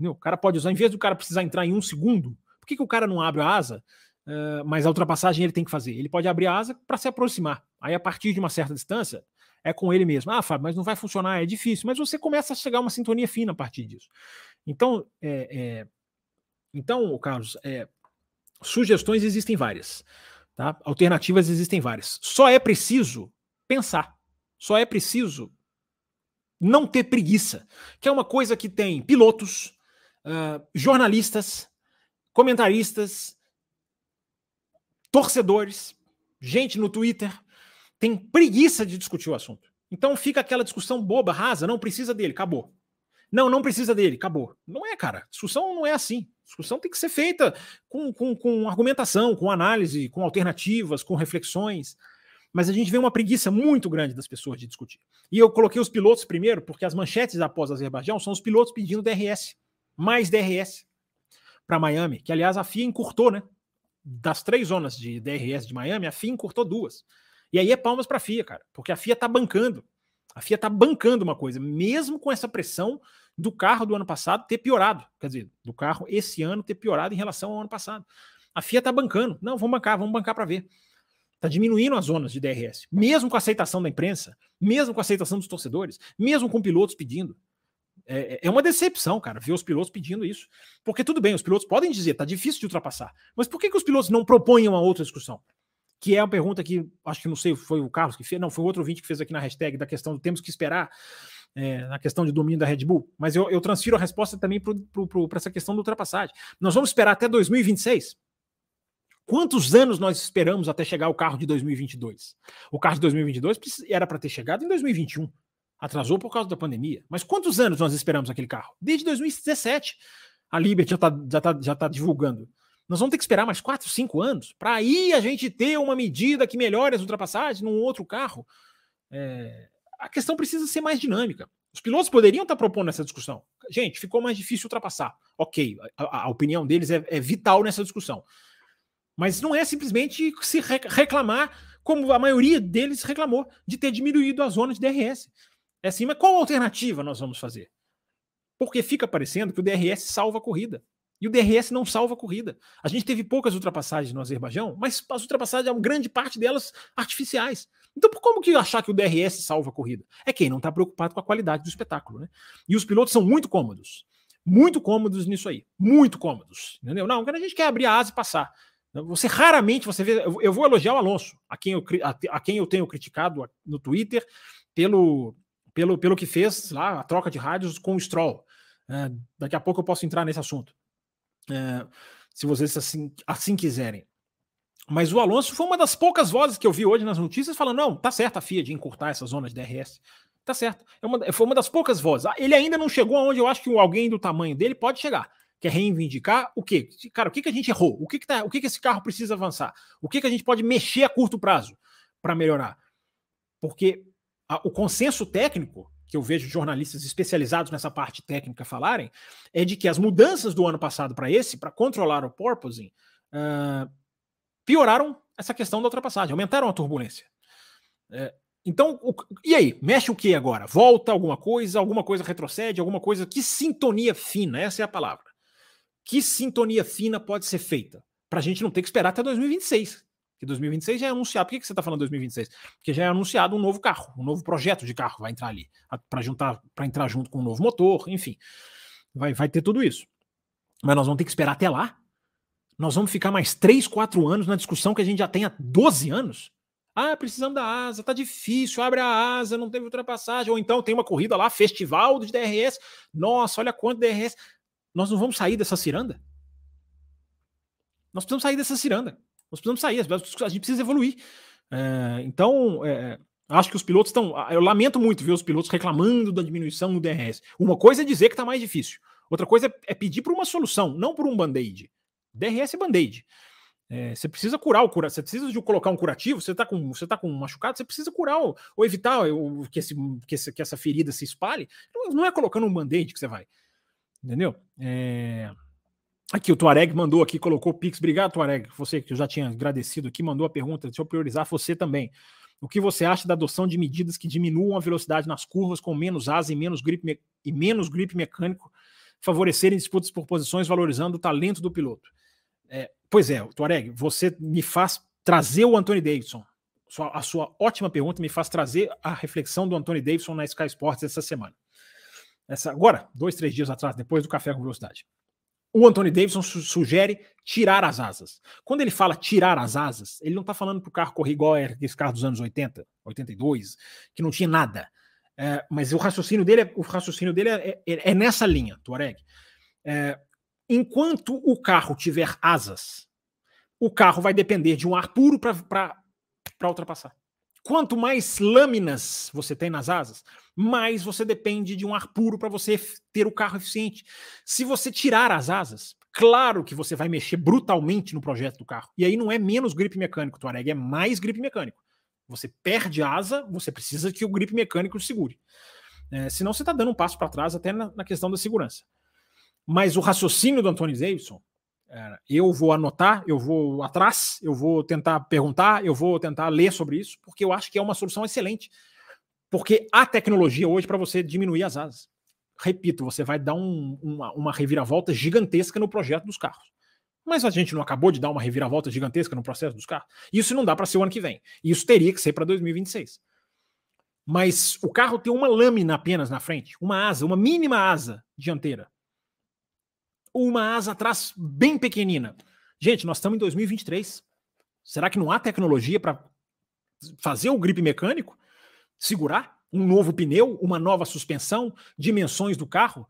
O cara pode usar, em vez do cara precisar entrar em um segundo, por que, que o cara não abre a asa? Uh, mas a ultrapassagem ele tem que fazer. Ele pode abrir a asa para se aproximar. Aí, a partir de uma certa distância, é com ele mesmo. Ah, Fábio, mas não vai funcionar, é difícil. Mas você começa a chegar a uma sintonia fina a partir disso. Então, é, é, então Carlos, é, sugestões existem várias. Tá? Alternativas existem várias. Só é preciso pensar. Só é preciso não ter preguiça, que é uma coisa que tem pilotos, uh, jornalistas, comentaristas, torcedores, gente no Twitter, tem preguiça de discutir o assunto. Então fica aquela discussão boba, rasa, não precisa dele, acabou. Não, não precisa dele, acabou. Não é, cara. Discussão não é assim. Discussão tem que ser feita com, com, com argumentação, com análise, com alternativas, com reflexões. Mas a gente vê uma preguiça muito grande das pessoas de discutir. E eu coloquei os pilotos primeiro, porque as manchetes após Azerbaijão são os pilotos pedindo DRS, mais DRS para Miami, que aliás a FIA encurtou, né? Das três zonas de DRS de Miami, a FIA encurtou duas. E aí é palmas para a FIA, cara, porque a FIA está bancando. A FIA está bancando uma coisa, mesmo com essa pressão do carro do ano passado ter piorado. Quer dizer, do carro esse ano ter piorado em relação ao ano passado. A FIA está bancando. Não, vamos bancar, vamos bancar para ver. Está diminuindo as zonas de DRS, mesmo com a aceitação da imprensa, mesmo com a aceitação dos torcedores, mesmo com pilotos pedindo. É, é, é uma decepção, cara, ver os pilotos pedindo isso. Porque tudo bem, os pilotos podem dizer, tá difícil de ultrapassar. Mas por que, que os pilotos não propõem uma outra discussão? que é uma pergunta que acho que não sei, foi o Carlos que fez, não, foi outro ouvinte que fez aqui na hashtag da questão do temos que esperar, é, na questão de domínio da Red Bull, mas eu, eu transfiro a resposta também para essa questão da ultrapassagem. Nós vamos esperar até 2026? Quantos anos nós esperamos até chegar o carro de 2022? O carro de 2022 era para ter chegado em 2021. Atrasou por causa da pandemia. Mas quantos anos nós esperamos aquele carro? Desde 2017. A Liberty já está já tá, já tá divulgando. Nós vamos ter que esperar mais 4, 5 anos para aí a gente ter uma medida que melhore as ultrapassagens num outro carro. É... A questão precisa ser mais dinâmica. Os pilotos poderiam estar propondo essa discussão. Gente, ficou mais difícil ultrapassar. Ok, a, a opinião deles é, é, vital nessa discussão. Mas não é simplesmente se reclamar, como a maioria deles reclamou, de ter diminuído a zona de DRS. É assim, mas qual alternativa nós vamos fazer? Porque fica parecendo que o DRS salva a corrida. E o DRS não salva a corrida. A gente teve poucas ultrapassagens no Azerbaijão, mas as ultrapassagens, uma grande parte delas artificiais. Então, como que achar que o DRS salva a corrida? É quem não está preocupado com a qualidade do espetáculo, né? E os pilotos são muito cômodos. Muito cômodos nisso aí. Muito cômodos. Entendeu? Não, a gente quer abrir a asa e passar. Você raramente você vê. Eu vou elogiar o Alonso, a quem eu, a, a quem eu tenho criticado no Twitter pelo, pelo, pelo que fez lá, a troca de rádios com o Stroll. É, daqui a pouco eu posso entrar nesse assunto é, se vocês assim, assim quiserem. Mas o Alonso foi uma das poucas vozes que eu vi hoje nas notícias falando: não, tá certo a FIA de encurtar essa zona de DRS. Tá certo. É uma, foi uma das poucas vozes. Ah, ele ainda não chegou aonde eu acho que alguém do tamanho dele pode chegar. Quer reivindicar o quê? Cara, o que, que a gente errou? O que, que, tá, o que, que esse carro precisa avançar? O que, que a gente pode mexer a curto prazo para melhorar? Porque a, o consenso técnico que eu vejo jornalistas especializados nessa parte técnica falarem, é de que as mudanças do ano passado para esse, para controlar o porpoising, uh, pioraram essa questão da ultrapassagem, aumentaram a turbulência. Uh, então, o, e aí? Mexe o que agora? Volta alguma coisa? Alguma coisa retrocede? Alguma coisa? Que sintonia fina? Essa é a palavra. Que sintonia fina pode ser feita? Para a gente não ter que esperar até 2026. Que 2026 já é anunciado. Por que, que você está falando 2026? Porque já é anunciado um novo carro, um novo projeto de carro vai entrar ali, para juntar, para entrar junto com um novo motor, enfim. Vai, vai ter tudo isso. Mas nós vamos ter que esperar até lá. Nós vamos ficar mais 3, 4 anos na discussão que a gente já tem há 12 anos. Ah, precisamos da asa, tá difícil, abre a asa, não teve ultrapassagem. Ou então tem uma corrida lá, festival de DRS. Nossa, olha quanto DRS. Nós não vamos sair dessa ciranda? Nós precisamos sair dessa ciranda. Nós precisamos sair, a gente precisa evoluir. É, então, é, acho que os pilotos estão. Eu lamento muito ver os pilotos reclamando da diminuição no DRS. Uma coisa é dizer que está mais difícil, outra coisa é, é pedir por uma solução, não por um band-aid. DRS é band-aid. Você precisa curar o cura, você precisa de colocar um curativo. Você está com, você tá com um machucado, você precisa curar o, ou evitar o, que, esse, que, esse, que essa ferida se espalhe. Não, não é colocando um band-aid que você vai, entendeu? É... Aqui o Tuareg mandou aqui, colocou o Pix. Obrigado, Tuareg. Você que eu já tinha agradecido aqui, mandou a pergunta. Deixa eu priorizar você também. O que você acha da adoção de medidas que diminuam a velocidade nas curvas com menos asa e menos grip, me... e menos grip mecânico, favorecerem disputas por posições, valorizando o talento do piloto? É, pois é, Tuareg, você me faz trazer o Anthony Davidson. A sua ótima pergunta me faz trazer a reflexão do Anthony Davidson na Sky Sports essa semana. Essa, agora, dois, três dias atrás, depois do Café com Velocidade o Anthony Davidson su sugere tirar as asas. Quando ele fala tirar as asas, ele não está falando para o carro correr igual esse carro dos anos 80, 82, que não tinha nada. É, mas o raciocínio dele, é, o raciocínio dele é, é, é nessa linha, Tuareg. É, enquanto o carro tiver asas, o carro vai depender de um ar puro para ultrapassar. Quanto mais lâminas você tem nas asas, mais você depende de um ar puro para você ter o carro eficiente. Se você tirar as asas, claro que você vai mexer brutalmente no projeto do carro. E aí não é menos grip mecânico, Tuareg, é mais grip mecânico. Você perde asa, você precisa que o grip mecânico segure. É, senão você está dando um passo para trás até na, na, questão da segurança. Mas o raciocínio do Antônio Davidson eu vou anotar, eu vou atrás, eu vou tentar perguntar, eu vou tentar ler sobre isso, porque eu acho que é uma solução excelente. Porque há tecnologia hoje para você diminuir as asas. Repito, você vai dar um, uma, uma reviravolta gigantesca no projeto dos carros. Mas a gente não acabou de dar uma reviravolta gigantesca no processo dos carros. Isso não dá para ser o ano que vem. Isso teria que ser para 2026. Mas o carro tem uma lâmina apenas na frente, uma asa, uma mínima asa dianteira uma asa atrás bem pequenina. Gente, nós estamos em 2023. Será que não há tecnologia para fazer o grip mecânico? Segurar um novo pneu, uma nova suspensão, dimensões do carro?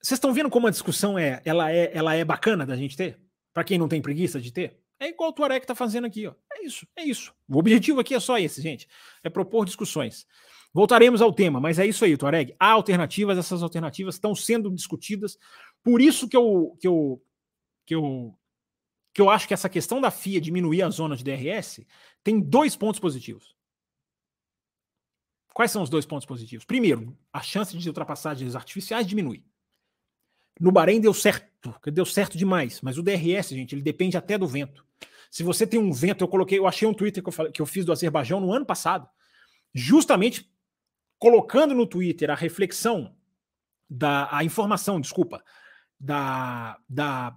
Vocês estão vendo como a discussão é, ela é, ela é bacana da gente ter? Para quem não tem preguiça de ter? É igual o Tuareg está fazendo aqui, ó. É isso, é isso. O objetivo aqui é só esse, gente. É propor discussões. Voltaremos ao tema, mas é isso aí, Tuareg. Há alternativas, essas alternativas estão sendo discutidas. Por isso que eu, que eu, que eu, que eu acho que essa questão da FIA diminuir a zona de DRS tem dois pontos positivos. Quais são os dois pontos positivos? Primeiro, a chance de ultrapassagens artificiais diminui. No Bahrein deu certo, deu certo demais, mas o DRS, gente, ele depende até do vento. Se você tem um vento, eu coloquei, eu achei um Twitter que eu, falei, que eu fiz do Azerbaijão no ano passado, justamente colocando no Twitter a reflexão da a informação, desculpa, da da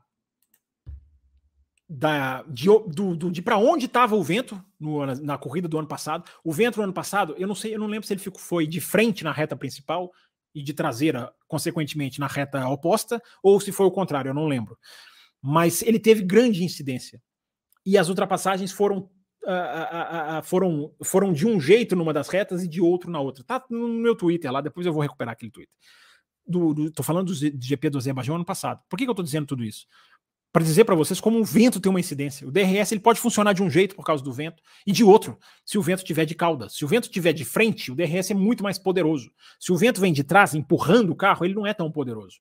da, de, do, do, de para onde estava o vento no, na corrida do ano passado. O vento no ano passado, eu não sei, eu não lembro se ele ficou, foi de frente na reta principal e de traseira, consequentemente, na reta oposta, ou se foi o contrário, eu não lembro. Mas ele teve grande incidência. E as ultrapassagens foram foram, foram de um jeito numa das retas e de outro na outra. Tá no meu Twitter lá, depois eu vou recuperar aquele Twitter. Do, do, tô falando do, do GP do Azerbaijão ano passado. Por que, que eu tô dizendo tudo isso? Para dizer para vocês como o vento tem uma incidência. O DRS ele pode funcionar de um jeito por causa do vento e de outro se o vento tiver de cauda. Se o vento tiver de frente, o DRS é muito mais poderoso. Se o vento vem de trás empurrando o carro, ele não é tão poderoso.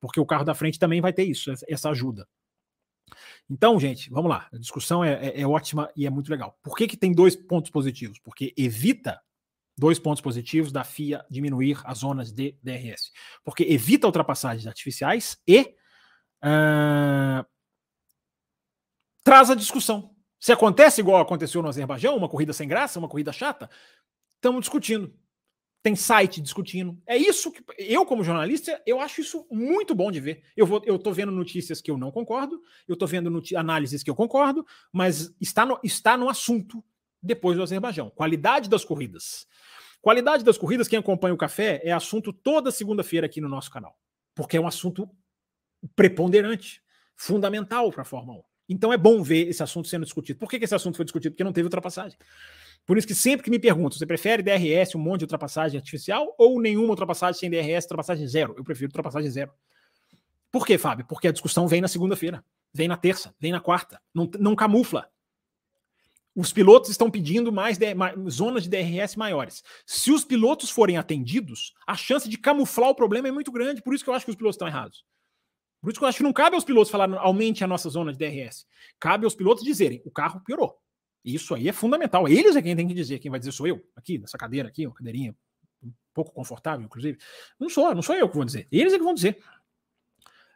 Porque o carro da frente também vai ter isso, essa ajuda. Então, gente, vamos lá. A discussão é, é, é, ótima e é muito legal. Por que, que tem dois pontos positivos? Porque evita dois pontos positivos da FIA diminuir as zonas de DRS. Porque evita ultrapassagens artificiais e traz a discussão. Se acontece igual aconteceu no Azerbaijão, uma corrida sem graça, uma corrida chata, estamos discutindo tem site discutindo. É isso que eu, como jornalista, eu acho isso muito bom de ver. Eu vou, eu tô vendo notícias que eu não concordo, eu tô vendo análises que eu concordo, mas está no, está no assunto depois do Azerbaijão. Qualidade das corridas. Qualidade das corridas, quem acompanha o café, é assunto toda segunda-feira aqui no nosso canal. Porque é um assunto preponderante, fundamental para a Fórmula 1. Então é bom ver esse assunto sendo discutido. Por que, que esse assunto foi discutido? Porque não teve ultrapassagem. Por isso que sempre que me perguntam, você prefere DRS, um monte de ultrapassagem artificial ou nenhuma ultrapassagem sem DRS, ultrapassagem zero? Eu prefiro ultrapassagem zero. Por quê, Fábio? Porque a discussão vem na segunda-feira. vem na terça, vem na quarta, não, não camufla. Os pilotos estão pedindo mais, de, mais, zonas de DRS maiores. Se os pilotos forem atendidos, a chance de camuflar o problema é muito grande. Por isso que eu acho que os pilotos estão errados. Por isso que eu acho que não cabe aos pilotos falar aumente a nossa zona de DRS. Cabe aos pilotos dizerem o carro piorou. Isso aí é fundamental. Eles é quem tem que dizer. Quem vai dizer sou eu, aqui, nessa cadeira aqui, uma cadeirinha um pouco confortável, inclusive. Não sou, não sou eu que vou dizer. Eles é que vão dizer.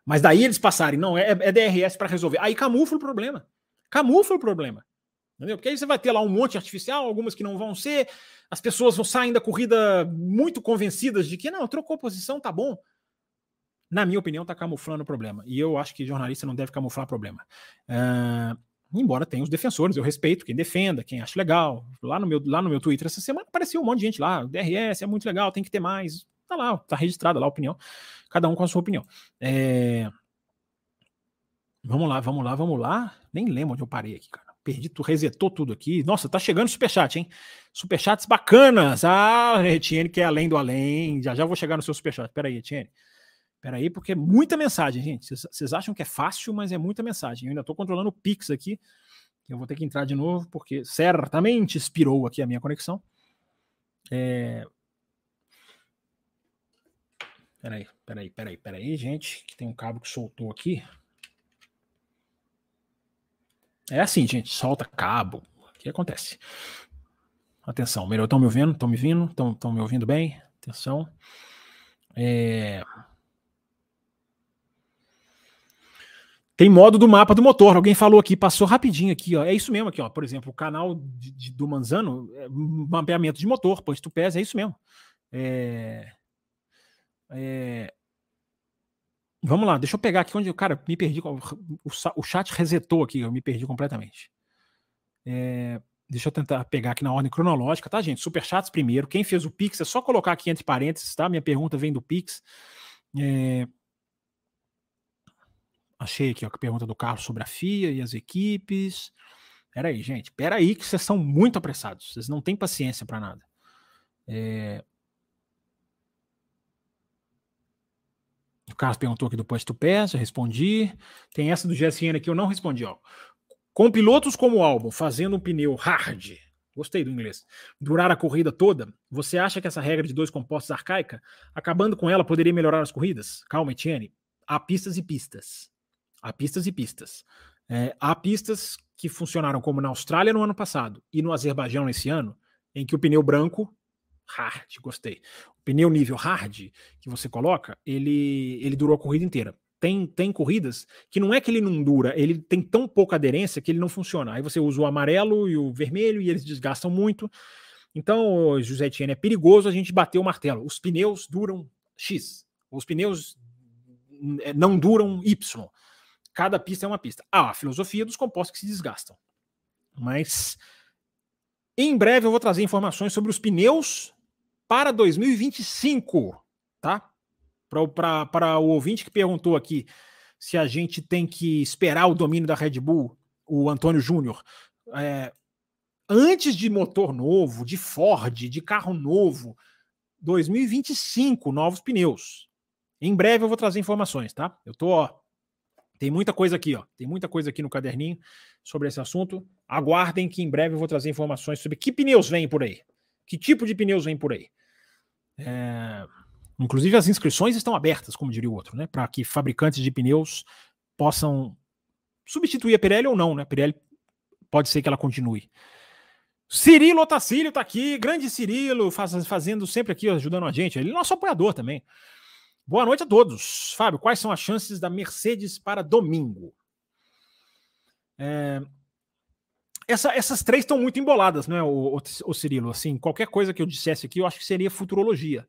Mas daí eles passarem, não, é, é DRS para resolver. Aí camufla o problema. Camufla o problema. Entendeu? Porque aí você vai ter lá um monte artificial, algumas que não vão ser, as pessoas vão sair da corrida muito convencidas de que não, trocou posição, tá bom. Na minha opinião, tá camuflando o problema. E eu acho que jornalista não deve camuflar problema. Uh, embora tenha os defensores, eu respeito quem defenda, quem acha legal. Lá no meu, lá no meu Twitter essa semana apareceu um monte de gente lá, DRS é muito legal, tem que ter mais. Tá lá, tá registrada lá a opinião. Cada um com a sua opinião. É... Vamos lá, vamos lá, vamos lá. Nem lembro onde eu parei aqui, cara. Perdi, tu resetou tudo aqui. Nossa, tá chegando superchat, hein? Superchats bacanas. Ah, Etienne que é além do além. Já já vou chegar no seu superchat. Pera aí, Etienne. Pera aí, porque é muita mensagem, gente. Vocês acham que é fácil, mas é muita mensagem. Eu ainda tô controlando o Pix aqui. Eu vou ter que entrar de novo, porque certamente expirou aqui a minha conexão. É... Peraí, peraí, peraí, peraí, gente, que tem um cabo que soltou aqui. É assim, gente, solta cabo. O que acontece? Atenção, melhor, estão me ouvindo? Estão me ouvindo? Estão me ouvindo bem? Atenção. É... Tem modo do mapa do motor. Alguém falou aqui, passou rapidinho aqui, ó. É isso mesmo aqui, ó. Por exemplo, o canal de, de, do Manzano, é mapeamento de motor, pois tu pesa, é isso mesmo. É... É... Vamos lá, deixa eu pegar aqui onde o cara me perdi. O, o chat resetou aqui, eu me perdi completamente. É... Deixa eu tentar pegar aqui na ordem cronológica, tá, gente? Superchats primeiro. Quem fez o Pix é só colocar aqui entre parênteses, tá? Minha pergunta vem do Pix. É... Achei aqui ó, a pergunta do Carlos sobre a FIA e as equipes. Pera aí, gente. Pera aí que vocês são muito apressados. Vocês não têm paciência para nada. É... O Carlos perguntou aqui do posto pés, eu respondi. Tem essa do GSN aqui, eu não respondi. Ó. Com pilotos como o Albon fazendo um pneu hard, gostei do inglês, durar a corrida toda, você acha que essa regra de dois compostos arcaica, acabando com ela, poderia melhorar as corridas? Calma, Etienne. Há pistas e pistas. Há pistas e pistas. É, há pistas que funcionaram como na Austrália no ano passado e no Azerbaijão esse ano, em que o pneu branco hard, gostei. O pneu nível hard que você coloca, ele, ele durou a corrida inteira. Tem, tem corridas que não é que ele não dura, ele tem tão pouca aderência que ele não funciona. Aí você usa o amarelo e o vermelho e eles desgastam muito. Então, José Etienne, é perigoso a gente bater o martelo. Os pneus duram X. Os pneus é, não duram Y. Cada pista é uma pista. Ah, a filosofia dos compostos que se desgastam. Mas em breve eu vou trazer informações sobre os pneus para 2025, tá? Para o ouvinte que perguntou aqui se a gente tem que esperar o domínio da Red Bull, o Antônio Júnior. É, antes de motor novo, de Ford, de carro novo, 2025, novos pneus. Em breve eu vou trazer informações, tá? Eu tô, ó, tem muita coisa aqui, ó. Tem muita coisa aqui no caderninho sobre esse assunto. Aguardem que em breve eu vou trazer informações sobre que pneus vêm por aí. Que tipo de pneus vem por aí. É... Inclusive as inscrições estão abertas, como diria o outro, né? Para que fabricantes de pneus possam substituir a Pirelli ou não, né? Pirelli pode ser que ela continue. Cirilo Otacílio está aqui, grande Cirilo, faz, fazendo sempre aqui, ajudando a gente. Ele é nosso apoiador também. Boa noite a todos. Fábio, quais são as chances da Mercedes para domingo? É... Essa, essas três estão muito emboladas, né, o, o, o, Cirilo? Assim, qualquer coisa que eu dissesse aqui, eu acho que seria futurologia.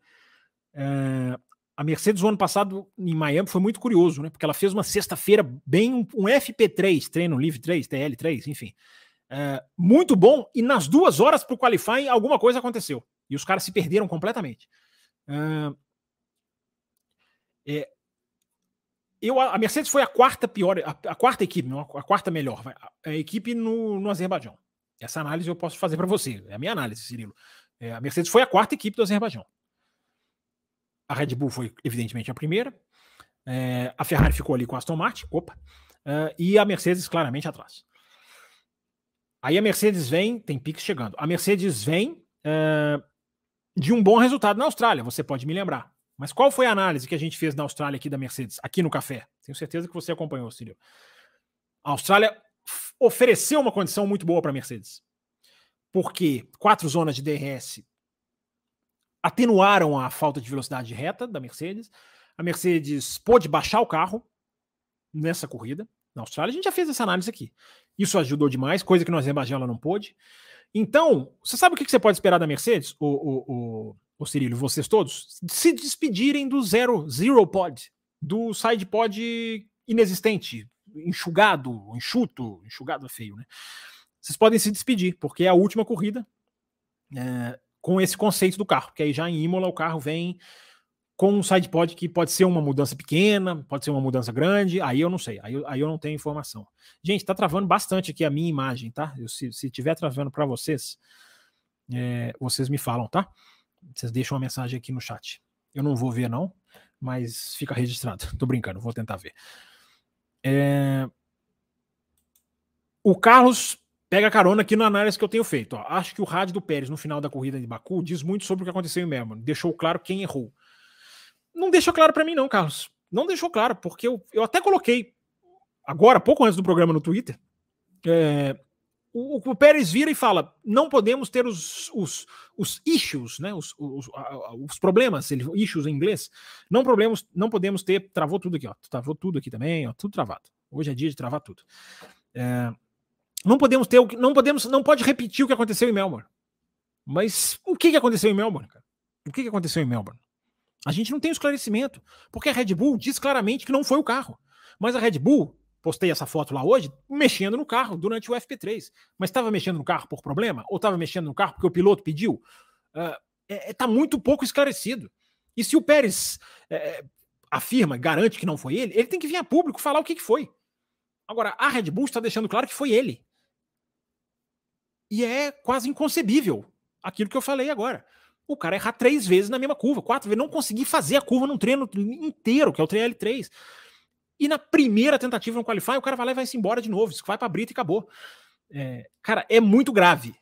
É... A Mercedes, no ano passado, em Miami, foi muito curioso, né? Porque ela fez uma sexta-feira bem um, um, FP3, treino livre 3, TL3, enfim. É... muito bom, e nas duas horas para o qualifying, alguma coisa aconteceu. E os caras se perderam completamente. É, é, eu, a Mercedes foi a quarta pior, a, a quarta equipe, não, a quarta melhor, a, a equipe no, no Azerbaijão. Essa análise eu posso fazer para você, é a minha análise, Cirilo. É, a Mercedes foi a quarta equipe do Azerbaijão. A Red Bull foi, evidentemente, a primeira. É, a Ferrari ficou ali com a Aston Martin. Opa! uh, e a Mercedes claramente atrás. Aí a Mercedes vem, tem Pix chegando. A Mercedes vem uh, de um bom resultado na Austrália, você pode me lembrar. Mas qual foi a análise que a gente fez na Austrália aqui da Mercedes, aqui no café? Tenho certeza que você acompanhou, Círio. A Austrália ofereceu uma condição muito boa para a Mercedes. Porque quatro zonas de DRS atenuaram a falta de velocidade reta da Mercedes. A Mercedes pôde baixar o carro nessa corrida. Na Austrália, a gente já fez essa análise aqui. Isso ajudou demais, coisa que no Azerbaijão ela não pôde. Então, você sabe o que você pode esperar da Mercedes, o, o, o, o Cirilo, vocês todos? Se despedirem do zero, zero pod, do side pod inexistente, enxugado, enxuto, enxugado é feio, né? Vocês podem se despedir, porque é a última corrida é, com esse conceito do carro, que aí já em Imola o carro vem com um sidepod que pode ser uma mudança pequena, pode ser uma mudança grande, aí eu não sei, aí eu, aí eu não tenho informação. Gente, tá travando bastante aqui a minha imagem, tá? Eu, se, se tiver travando para vocês, é, vocês me falam, tá? Vocês deixam uma mensagem aqui no chat. Eu não vou ver, não, mas fica registrado. Tô brincando, vou tentar ver. É... O Carlos pega carona aqui na análise que eu tenho feito. Ó. Acho que o rádio do Pérez no final da corrida de Baku diz muito sobre o que aconteceu em Melbourne. Deixou claro quem errou. Não deixou claro para mim, não, Carlos. Não deixou claro, porque eu, eu até coloquei agora, pouco antes do programa no Twitter. É, o, o, Pérez vira e fala: não podemos ter os, os, os issues, né? Os, os, os problemas, ele, issues em inglês. Não, problemas, não podemos ter. Travou tudo aqui, ó. Travou tudo aqui também, ó. Tudo travado. Hoje é dia de travar tudo. É, não podemos ter. Não podemos. Não pode repetir o que aconteceu em Melbourne. Mas o que, que aconteceu em Melbourne, cara? O que, que aconteceu em Melbourne? A gente não tem esclarecimento, porque a Red Bull diz claramente que não foi o carro. Mas a Red Bull, postei essa foto lá hoje, mexendo no carro durante o FP3. Mas estava mexendo no carro por problema? Ou estava mexendo no carro porque o piloto pediu? Está uh, é, é tá muito pouco esclarecido. E se o Pérez é, afirma, garante que não foi ele, ele tem que vir a público falar o que, que foi. Agora, a Red Bull está deixando claro que foi ele. E é quase inconcebível aquilo que eu falei agora o cara errar três vezes na mesma curva, quatro vezes, não conseguir fazer a curva num treino inteiro, que é o treino L3. E na primeira tentativa no Qualify, o cara vai lá e vai se embora de novo, vai pra brita e acabou. É, cara, é muito grave.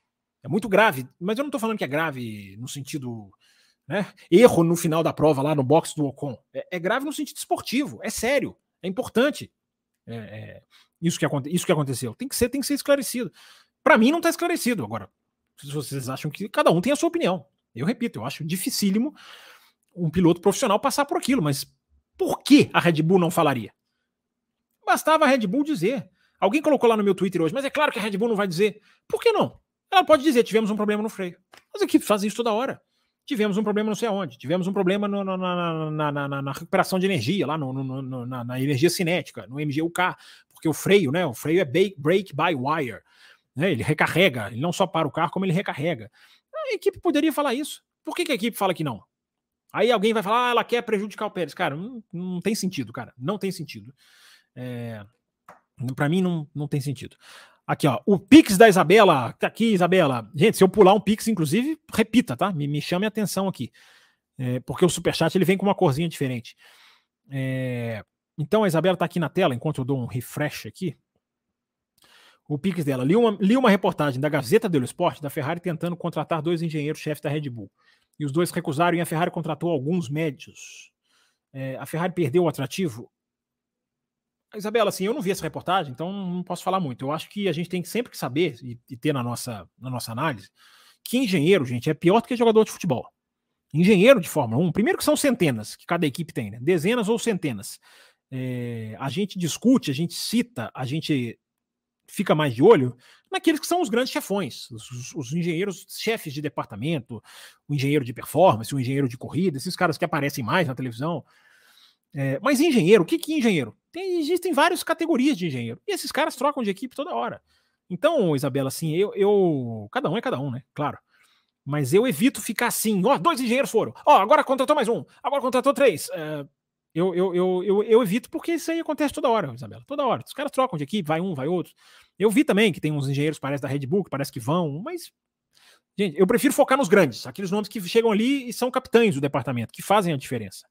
É muito grave, mas eu não tô falando que é grave no sentido. Né, erro no final da prova lá no box do Ocon. É, é grave no sentido esportivo, é sério, é importante. É, é, isso, que, isso que aconteceu. Tem que ser, tem que ser esclarecido. Para mim não tá esclarecido. Agora, se vocês acham que cada um tem a sua opinião. Eu repito, eu acho dificílimo um piloto profissional passar por aquilo, mas por que a Red Bull não falaria? Bastava a Red Bull dizer. Alguém colocou lá no meu Twitter hoje, mas é claro que a Red Bull não vai dizer. Por que não? Ela pode dizer: tivemos um problema no freio. As equipes fazem isso toda hora. Tivemos um problema não sei aonde. Tivemos um problema no, na, na, na, na, recuperação de energia, lá no, na, energia cinética, no MGUK, porque o freio, né? O freio é break by wire. Né, ele recarrega, ele não só para o carro, como ele recarrega. A equipe poderia falar isso. Por que, que a equipe fala que não? Aí alguém vai falar, ah, ela quer prejudicar o Pérez. Cara, não, não tem sentido, cara. Não tem sentido. É... Para mim, não, não tem sentido. Aqui, ó. O Pix da Isabela. Tá aqui, Isabela. Gente, se eu pular um Pix, inclusive, repita, tá? Me, me chame a atenção aqui. É, porque o Superchat ele vem com uma corzinha diferente. É... Então a Isabela tá aqui na tela, enquanto eu dou um refresh aqui o Pix dela. Li uma, li uma reportagem da Gazeta dello Sport da Ferrari tentando contratar dois engenheiros-chefes da Red Bull. E os dois recusaram e a Ferrari contratou alguns médios. É, a Ferrari perdeu o atrativo. Isabela, assim, eu não vi essa reportagem, então não posso falar muito. Eu acho que a gente tem que sempre saber e, e ter na nossa, na nossa análise que engenheiro, gente, é pior do que jogador de futebol. Engenheiro de Fórmula 1, primeiro que são centenas que cada equipe tem, né? dezenas ou centenas. É, a gente discute, a gente cita, a gente fica mais de olho naqueles que são os grandes chefões, os, os engenheiros chefes de departamento, o engenheiro de performance, o engenheiro de corrida, esses caras que aparecem mais na televisão. É, mas engenheiro, o que, que é engenheiro? Tem, existem várias categorias de engenheiro. E esses caras trocam de equipe toda hora. Então, Isabela, assim, eu, eu. Cada um é cada um, né? Claro. Mas eu evito ficar assim, ó, dois engenheiros foram. Ó, agora contratou mais um, agora contratou três. É, eu, eu, eu, eu, eu evito porque isso aí acontece toda hora, Isabela. Toda hora. Os caras trocam de equipe, vai um, vai outro. Eu vi também que tem uns engenheiros, parece da Red Bull, que parece que vão, mas. Gente, eu prefiro focar nos grandes, aqueles nomes que chegam ali e são capitães do departamento, que fazem a diferença.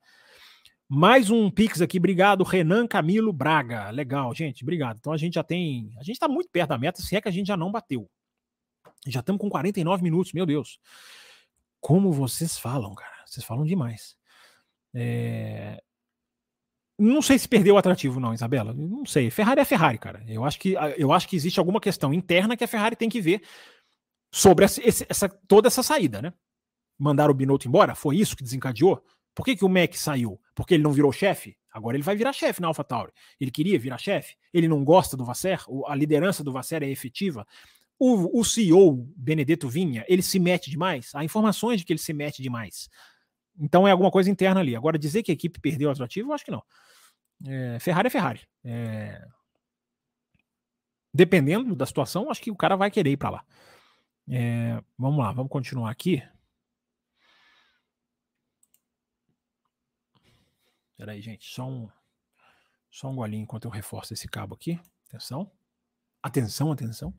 Mais um Pix aqui, obrigado, Renan Camilo Braga. Legal, gente, obrigado. Então a gente já tem. A gente está muito perto da meta, se é que a gente já não bateu. Já estamos com 49 minutos, meu Deus. Como vocês falam, cara. Vocês falam demais. É... Não sei se perdeu o atrativo, não, Isabela. Não sei. Ferrari é Ferrari, cara. Eu acho que, eu acho que existe alguma questão interna que a Ferrari tem que ver sobre essa, essa toda essa saída, né? Mandar o Binotto embora? Foi isso que desencadeou? Por que, que o Mac saiu? Porque ele não virou chefe? Agora ele vai virar chefe na AlphaTauri. Ele queria virar chefe? Ele não gosta do Vasser? A liderança do Vasser é efetiva? O, o CEO, Benedetto Vinha, ele se mete demais? Há informações de que ele se mete demais. Então é alguma coisa interna ali. Agora, dizer que a equipe perdeu o atrativo, eu acho que não. É, Ferrari é Ferrari. É... Dependendo da situação, acho que o cara vai querer ir para lá. É, vamos lá, vamos continuar aqui. Espera aí, gente. Só um, só um golinho enquanto eu reforço esse cabo aqui. Atenção. Atenção, atenção.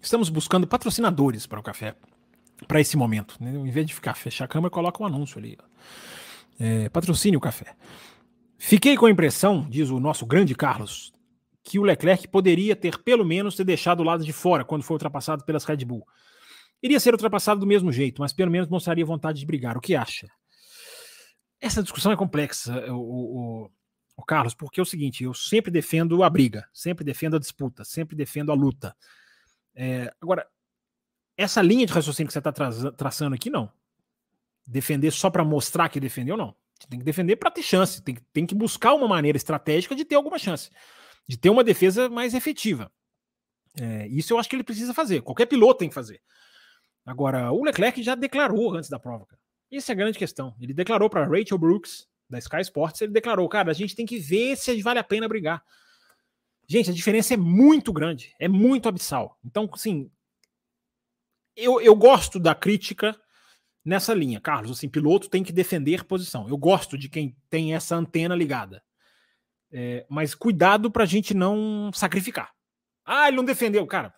Estamos buscando patrocinadores para o café, para esse momento. Né? Em vez de ficar fechar a câmera, coloca um anúncio ali. É, patrocine o café. Fiquei com a impressão, diz o nosso grande Carlos, que o Leclerc poderia ter pelo menos ter deixado o lado de fora quando foi ultrapassado pelas Red Bull. Iria ser ultrapassado do mesmo jeito, mas pelo menos mostraria vontade de brigar. O que acha? Essa discussão é complexa, o, o, o Carlos, porque é o seguinte: eu sempre defendo a briga, sempre defendo a disputa, sempre defendo a luta. É, agora, essa linha de raciocínio que você está tra traçando aqui, não. Defender só para mostrar que defendeu, não. Você tem que defender para ter chance, tem, tem que buscar uma maneira estratégica de ter alguma chance de ter uma defesa mais efetiva. É, isso eu acho que ele precisa fazer. Qualquer piloto tem que fazer. Agora, o Leclerc já declarou antes da prova. Cara. Essa é a grande questão. Ele declarou para Rachel Brooks, da Sky Sports, ele declarou, cara, a gente tem que ver se vale a pena brigar. Gente, a diferença é muito grande, é muito abissal. Então, assim, eu, eu gosto da crítica nessa linha, Carlos. Assim, piloto tem que defender posição. Eu gosto de quem tem essa antena ligada. É, mas cuidado para a gente não sacrificar. Ah, ele não defendeu. Cara,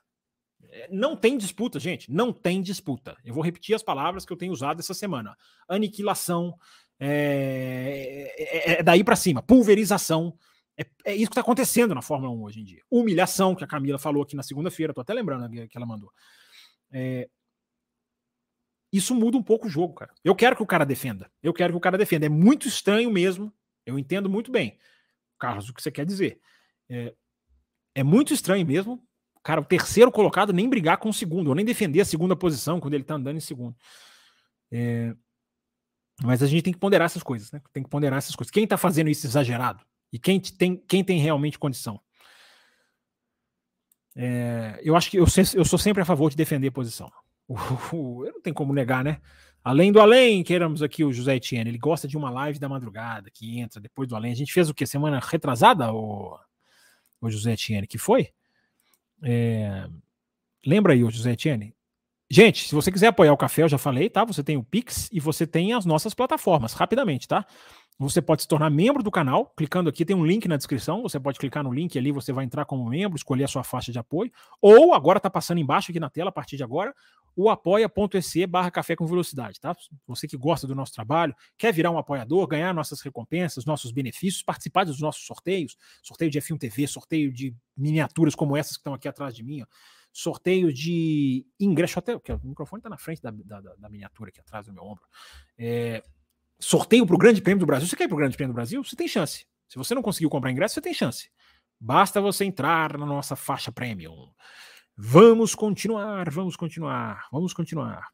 é, não tem disputa, gente. Não tem disputa. Eu vou repetir as palavras que eu tenho usado essa semana: aniquilação, é, é, é daí para cima, pulverização. É, é isso que está acontecendo na Fórmula 1 hoje em dia. Humilhação, que a Camila falou aqui na segunda-feira, estou até lembrando que ela mandou. É, isso muda um pouco o jogo, cara. Eu quero que o cara defenda. Eu quero que o cara defenda. É muito estranho mesmo. Eu entendo muito bem. Carlos, o que você quer dizer? É, é muito estranho mesmo, cara, o terceiro colocado nem brigar com o segundo, ou nem defender a segunda posição quando ele tá andando em segundo. É, mas a gente tem que ponderar essas coisas, né? Tem que ponderar essas coisas. Quem tá fazendo isso exagerado? E quem tem, quem tem realmente condição? É, eu acho que eu, eu, sou sempre a favor de defender posição. eu não tem como negar, né? Além do além, queiramos aqui o José Etienne, ele gosta de uma live da madrugada que entra depois do além. A gente fez o que? Semana retrasada, o, o José Etienne, que foi? É, lembra aí, o José Etienne? Gente, se você quiser apoiar o café, eu já falei, tá? Você tem o Pix e você tem as nossas plataformas, rapidamente, tá? Você pode se tornar membro do canal, clicando aqui, tem um link na descrição. Você pode clicar no link ali, você vai entrar como membro, escolher a sua faixa de apoio. Ou agora está passando embaixo aqui na tela, a partir de agora, o apoia.se barra café com velocidade, tá? Você que gosta do nosso trabalho, quer virar um apoiador, ganhar nossas recompensas, nossos benefícios, participar dos nossos sorteios, sorteio de F1 TV, sorteio de miniaturas como essas que estão aqui atrás de mim, ó. Sorteio de ingresso, até o microfone está na frente da, da, da, miniatura aqui atrás do meu ombro. É, sorteio para o Grande Prêmio do Brasil. Você quer ir para o Grande Prêmio do Brasil? Você tem chance. Se você não conseguiu comprar ingresso, você tem chance. Basta você entrar na nossa faixa premium. Vamos continuar, vamos continuar, vamos continuar.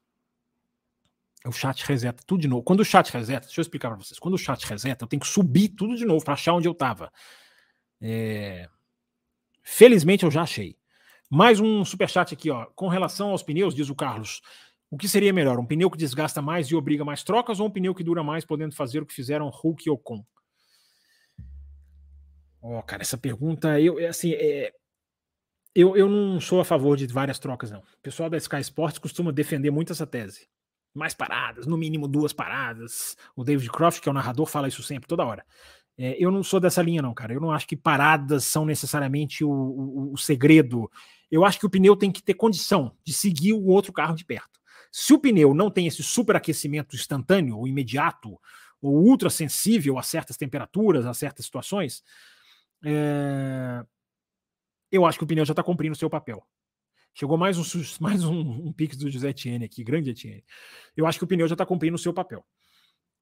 O chat reseta tudo de novo. Quando o chat reseta, deixa eu explicar para vocês. Quando o chat reseta, eu tenho que subir tudo de novo para achar onde eu estava. É... Felizmente eu já achei. Mais um super chat aqui, ó. Com relação aos pneus, diz o Carlos. O que seria melhor? Um pneu que desgasta mais e obriga mais trocas ou um pneu que dura mais, podendo fazer o que fizeram Hulk e Ocon? Ó, oh, cara, essa pergunta, eu, é assim, é, eu, eu não sou a favor de várias trocas, não. O pessoal da Sky Sports costuma defender muito essa tese. Mais paradas, no mínimo duas paradas. O David Croft, que é o narrador, fala isso sempre, toda hora. É, eu não sou dessa linha, não, cara. Eu não acho que paradas são necessariamente o, o, o segredo Eu acho que o pneu tem que ter condição de seguir o outro carro de perto. Se o pneu não tem esse superaquecimento instantâneo, ou imediato, ou ultra sensível a certas temperaturas, a certas situações, é... eu acho que o pneu já está cumprindo o seu papel. Chegou mais um, mais um, um pix do José Etienne aqui, grande Etienne. Eu acho que o pneu já está cumprindo o seu papel.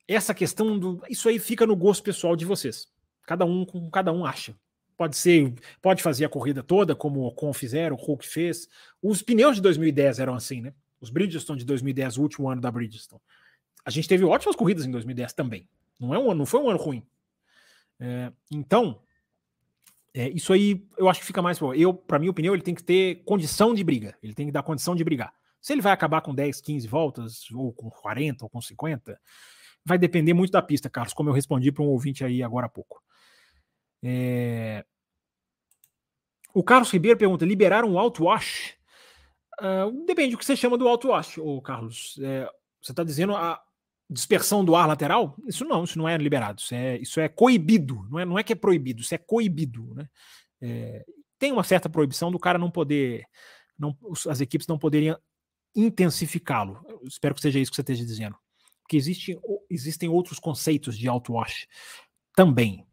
Essa questão do. Isso aí fica no gosto pessoal de vocês. Cada um cada um acha. Pode ser, pode fazer a corrida toda, como o Ocon fizeram, o Hulk fez. Os pneus de 2010 eram assim, né? Os Bridgestone de 2010, o último ano da Bridgestone. A gente teve ótimas corridas em 2010 também. Não, é um, não foi um ano ruim. É, então, é, isso aí eu acho que fica mais. Eu, para mim, o pneu ele tem que ter condição de briga. Ele tem que dar condição de brigar. Se ele vai acabar com 10, 15 voltas, ou com 40, ou com 50, vai depender muito da pista, Carlos, como eu respondi para um ouvinte aí agora há pouco. É... O Carlos Ribeiro pergunta: liberaram o outwash? Uh, depende do que você chama do outwash, ô Carlos. É, você está dizendo a dispersão do ar lateral? Isso não, isso não é liberado, isso é, isso é coibido, não é, não é que é proibido, isso é coibido. Né? É, tem uma certa proibição do cara não poder, não, as equipes não poderiam intensificá-lo. Espero que seja isso que você esteja dizendo. Porque existe, existem outros conceitos de outwash também.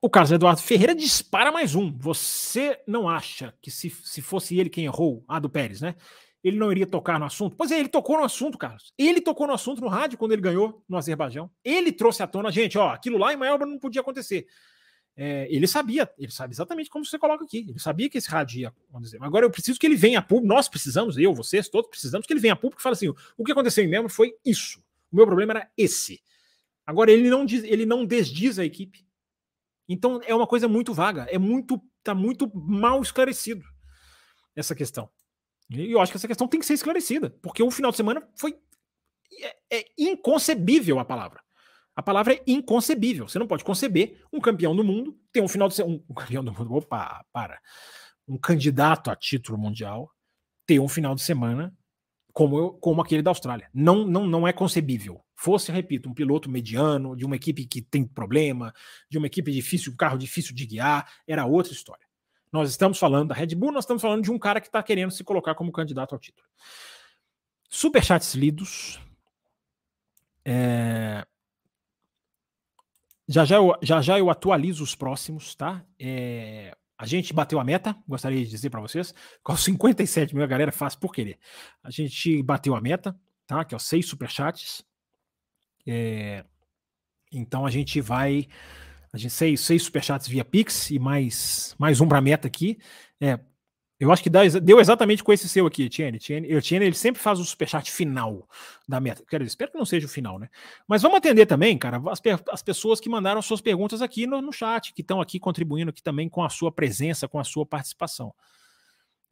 O Carlos Eduardo Ferreira dispara mais um. Você não acha que se, se fosse ele quem errou, a do Pérez, né? Ele não iria tocar no assunto? Pois é, ele tocou no assunto, Carlos. Ele tocou no assunto no rádio quando ele ganhou no Azerbaijão. Ele trouxe à tona, gente, ó, aquilo lá em Melbourne não podia acontecer. É, ele sabia, ele sabe exatamente como você coloca aqui. Ele sabia que esse rádio ia acontecer. Agora eu preciso que ele venha a público. Nós precisamos, eu, vocês, todos precisamos que ele venha a público e fale assim: o que aconteceu em Melbourne foi isso. O meu problema era esse. Agora ele não diz, ele não desdiz a equipe. Então é uma coisa muito vaga, é muito, tá muito mal esclarecido essa questão. E eu acho que essa questão tem que ser esclarecida, porque o final de semana foi é, é inconcebível a palavra. A palavra é inconcebível. Você não pode conceber um campeão do mundo ter um final de semana. Um, um campeão do mundo, opa, para. Um candidato a título mundial ter um final de semana como, eu, como aquele da Austrália. Não, não, não é concebível. Fosse, repito, um piloto mediano, de uma equipe que tem problema, de uma equipe difícil, um carro difícil de guiar, era outra história. Nós estamos falando da Red Bull, nós estamos falando de um cara que está querendo se colocar como candidato ao título. Superchats lidos. É... Já, já, eu, já já eu atualizo os próximos, tá? É... A gente bateu a meta, gostaria de dizer para vocês, com 57 mil, a galera faz por querer. A gente bateu a meta, tá? Que é os seis superchats. É... Então a gente vai. A gente seis, seis superchats via Pix e mais, mais um para meta aqui. É, eu acho que dá, deu exatamente com esse seu aqui, Etienne. Etienne, Etienne ele sempre faz o superchat final da meta. Quero dizer, espero que não seja o final, né? Mas vamos atender também, cara, as, as pessoas que mandaram suas perguntas aqui no, no chat, que estão aqui contribuindo aqui também com a sua presença, com a sua participação.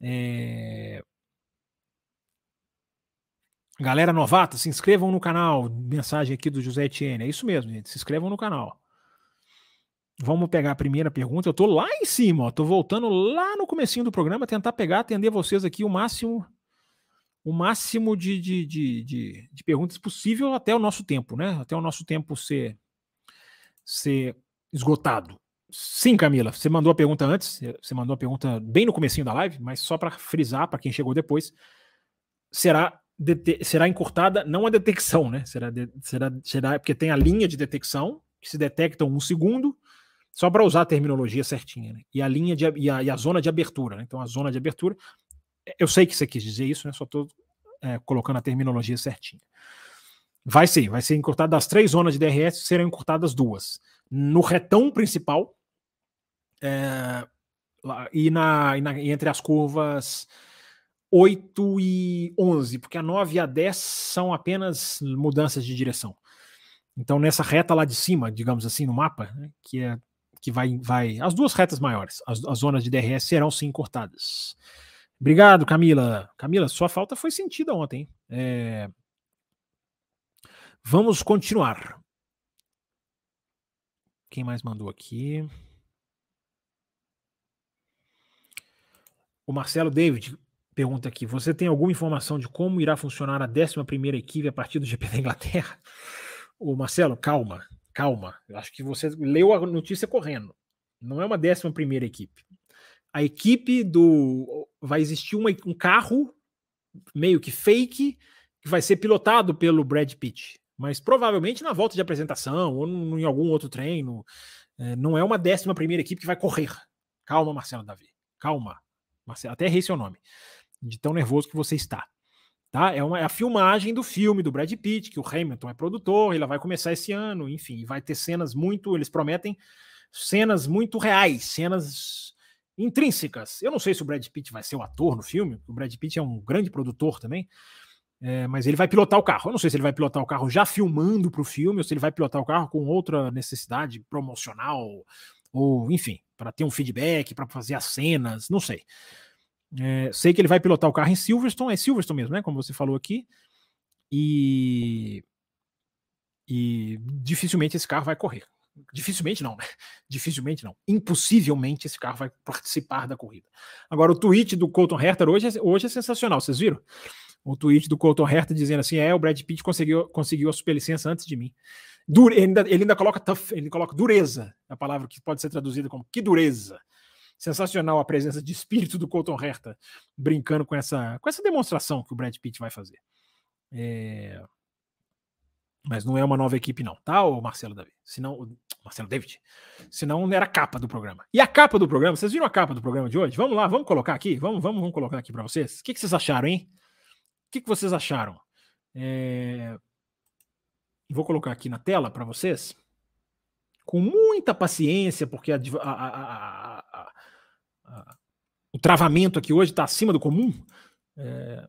É... Galera novata, se inscrevam no canal. Mensagem aqui do José Etienne. É isso mesmo, gente. Se inscrevam no canal. Vamos pegar a primeira pergunta. Eu estou lá em cima, estou voltando lá no comecinho do programa, tentar pegar, atender vocês aqui o máximo o máximo de, de, de, de, de perguntas possível até o nosso tempo, né? Até o nosso tempo ser, ser esgotado. Sim, Camila, você mandou a pergunta antes, você mandou a pergunta bem no comecinho da live, mas só para frisar para quem chegou depois, será será encurtada não a detecção, né? Será, será, será porque tem a linha de detecção que se detecta um segundo, só para usar a terminologia certinha, né? E a linha de, e a, e a zona de abertura, né? Então a zona de abertura, eu sei que você quis dizer isso, né? Só estou é, colocando a terminologia certinha. Vai ser, vai ser encurtada das três zonas de DRS, serão encurtadas duas. No retão principal é, e, na, e, na, e entre as curvas 8 e 11, porque a 9 e a 10 são apenas mudanças de direção. Então, nessa reta lá de cima, digamos assim, no mapa, né, que é que vai, vai. As duas retas maiores, as, as zonas de DRS serão sim cortadas. Obrigado, Camila. Camila, sua falta foi sentida ontem. É... Vamos continuar. Quem mais mandou aqui? O Marcelo David pergunta aqui: Você tem alguma informação de como irá funcionar a 11 equipe a partir do GP da Inglaterra? O Marcelo, calma calma, eu acho que você leu a notícia correndo. Não é uma décima primeira equipe. A equipe do vai existir uma, um carro meio que fake que vai ser pilotado pelo Brad Pitt. Mas provavelmente na volta de apresentação ou em algum outro treino. É, não é uma décima primeira equipe que vai correr. Calma, Marcelo Davi. Calma. Marcelo, até errei seu nome. De tão nervoso que você está. Tá? É, uma, é a filmagem do filme do Brad Pitt, que o Hamilton é produtor, ele vai começar esse ano, enfim, vai ter cenas muito, eles prometem cenas muito reais, cenas intrínsecas. Eu não sei se o Brad Pitt vai ser o ator no filme, o Brad Pitt é um grande produtor também, é, mas ele vai pilotar o carro. Eu não sei se ele vai pilotar o carro já filmando para o filme ou se ele vai pilotar o carro com outra necessidade promocional, ou enfim, para ter um feedback, para fazer as cenas, não sei. É, sei que ele vai pilotar o carro em Silverstone, é Silverstone mesmo, né? Como você falou aqui. E, e dificilmente esse carro vai correr. Dificilmente não, né? Dificilmente não. Impossivelmente esse carro vai participar da corrida. Agora, o tweet do Colton Herter hoje é, hoje é sensacional, vocês viram? O tweet do Colton Herter dizendo assim: é, o Brad Pitt conseguiu, conseguiu a superlicença antes de mim. Dure, ele, ainda, ele ainda coloca tough, ele coloca dureza, a palavra que pode ser traduzida como que dureza. Sensacional a presença de espírito do Colton Herta brincando com essa, com essa demonstração que o Brad Pitt vai fazer. É... Mas não é uma nova equipe, não, tá, o Marcelo David? Senão, Marcelo David. Senão era a capa do programa. E a capa do programa, vocês viram a capa do programa de hoje? Vamos lá, vamos colocar aqui? Vamos, vamos, vamos colocar aqui para vocês. O que, que, vocês acharam, hein? O que, que vocês acharam? É... Vou colocar aqui na tela para vocês. Com muita paciência, porque a, a, a, o travamento aqui hoje está acima do comum. É,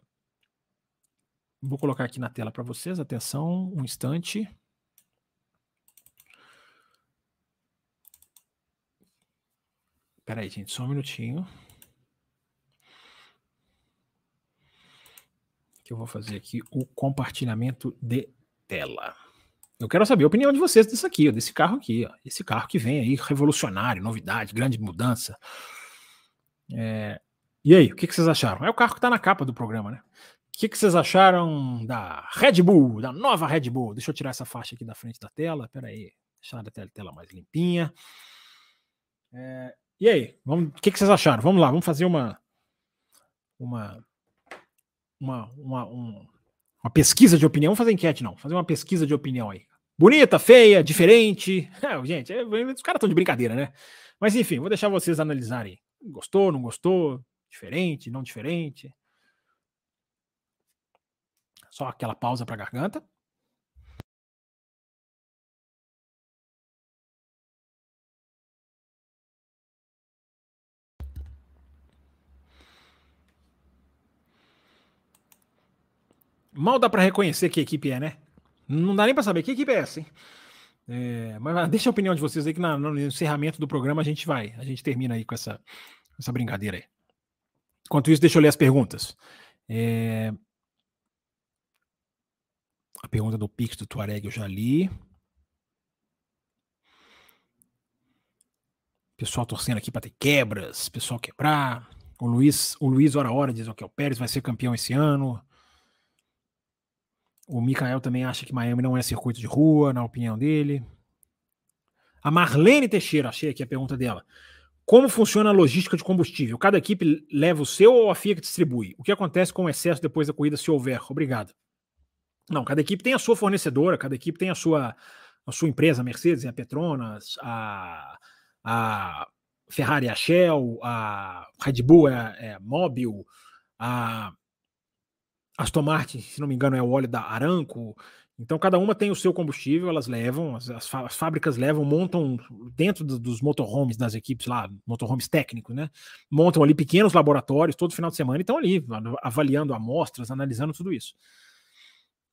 vou colocar aqui na tela para vocês. Atenção, um instante. Espera aí, gente, só um minutinho. Que eu vou fazer aqui o compartilhamento de tela. Eu quero saber a opinião de vocês disso aqui, desse carro aqui, ó, esse carro que vem aí, revolucionário, novidade, grande mudança. É, e aí, o que, que, vocês acharam? É o carro que está na capa do programa, né? O que, que, vocês acharam da Red Bull, da nova Red Bull? Deixa eu tirar essa faixa aqui da frente da tela. Pera aí, deixar a tela mais limpinha. É, e aí, o que, que, vocês acharam? Vamos lá, vamos fazer uma uma uma, uma, um, uma pesquisa de opinião. Vamos fazer enquete, não. Fazer uma pesquisa de opinião aí. Bonita, feia, diferente. É, gente, é, os caras estão de brincadeira, né? Mas enfim, vou deixar vocês analisarem. Gostou, não gostou? Diferente, não diferente? Só aquela pausa para a garganta. Mal dá para reconhecer que equipe é, né? Não dá nem para saber que equipe é essa, hein? É, mas deixa a opinião de vocês aí que na, no encerramento do programa a gente vai, a gente termina aí com essa, essa brincadeira aí. Enquanto isso, deixa eu ler as perguntas. É... A pergunta do Pix do Tuareg eu já li. Pessoal torcendo aqui para ter quebras, pessoal quebrar. O Luiz, o Luiz Hora Hora diz que o Pérez vai ser campeão esse ano. O Mikael também acha que Miami não é circuito de rua, na opinião dele. A Marlene Teixeira, achei aqui a pergunta dela. Como funciona a logística de combustível? Cada equipe leva o seu ou a FIA que distribui? O que acontece com o excesso depois da corrida, se houver? Obrigado. Não, cada equipe tem a sua fornecedora, cada equipe tem a sua, a sua empresa, a Mercedes, a Petronas, a, a Ferrari, a Shell, a Red Bull, é, é Mobil, a Aston Martin, se não me engano, é o óleo da Aranco. Então, cada uma tem o seu combustível, elas levam, as, as, as fábricas levam, montam dentro do, dos motorhomes das equipes lá, motorhomes técnicos, né? Montam ali pequenos laboratórios todo final de semana e estão ali avaliando amostras, analisando tudo isso.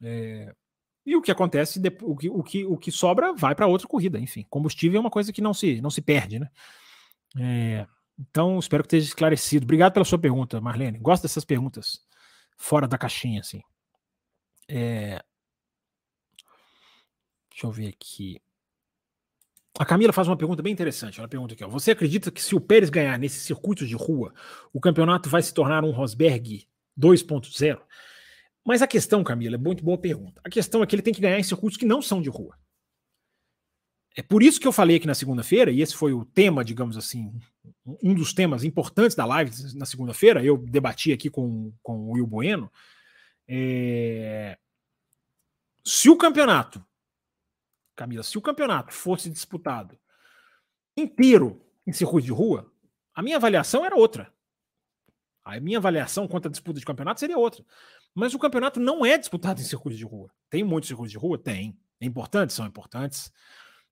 É, e o que acontece, o que, o que, o que sobra vai para outra corrida, enfim. Combustível é uma coisa que não se, não se perde, né? É, então, espero que esteja esclarecido. Obrigado pela sua pergunta, Marlene. Gosto dessas perguntas fora da caixinha, assim. É, Deixa eu ver aqui. A Camila faz uma pergunta bem interessante. Ela pergunta aqui: ó, Você acredita que se o Pérez ganhar nesses circuitos de rua, o campeonato vai se tornar um Rosberg 2.0? Mas a questão, Camila, é muito boa pergunta. A questão é que ele tem que ganhar em circuitos que não são de rua. é por isso que eu falei aqui na segunda-feira, e esse foi o tema, digamos assim, um dos temas importantes da live na segunda-feira. Eu debati aqui com, com o Will Bueno. É... Se o campeonato, Camila, se o campeonato fosse disputado inteiro em circuito de rua, a minha avaliação era outra. A minha avaliação quanto à disputa de campeonato seria outra. Mas o campeonato não é disputado em circuito de rua. Tem muitos circuitos de rua? Tem. É importante? São importantes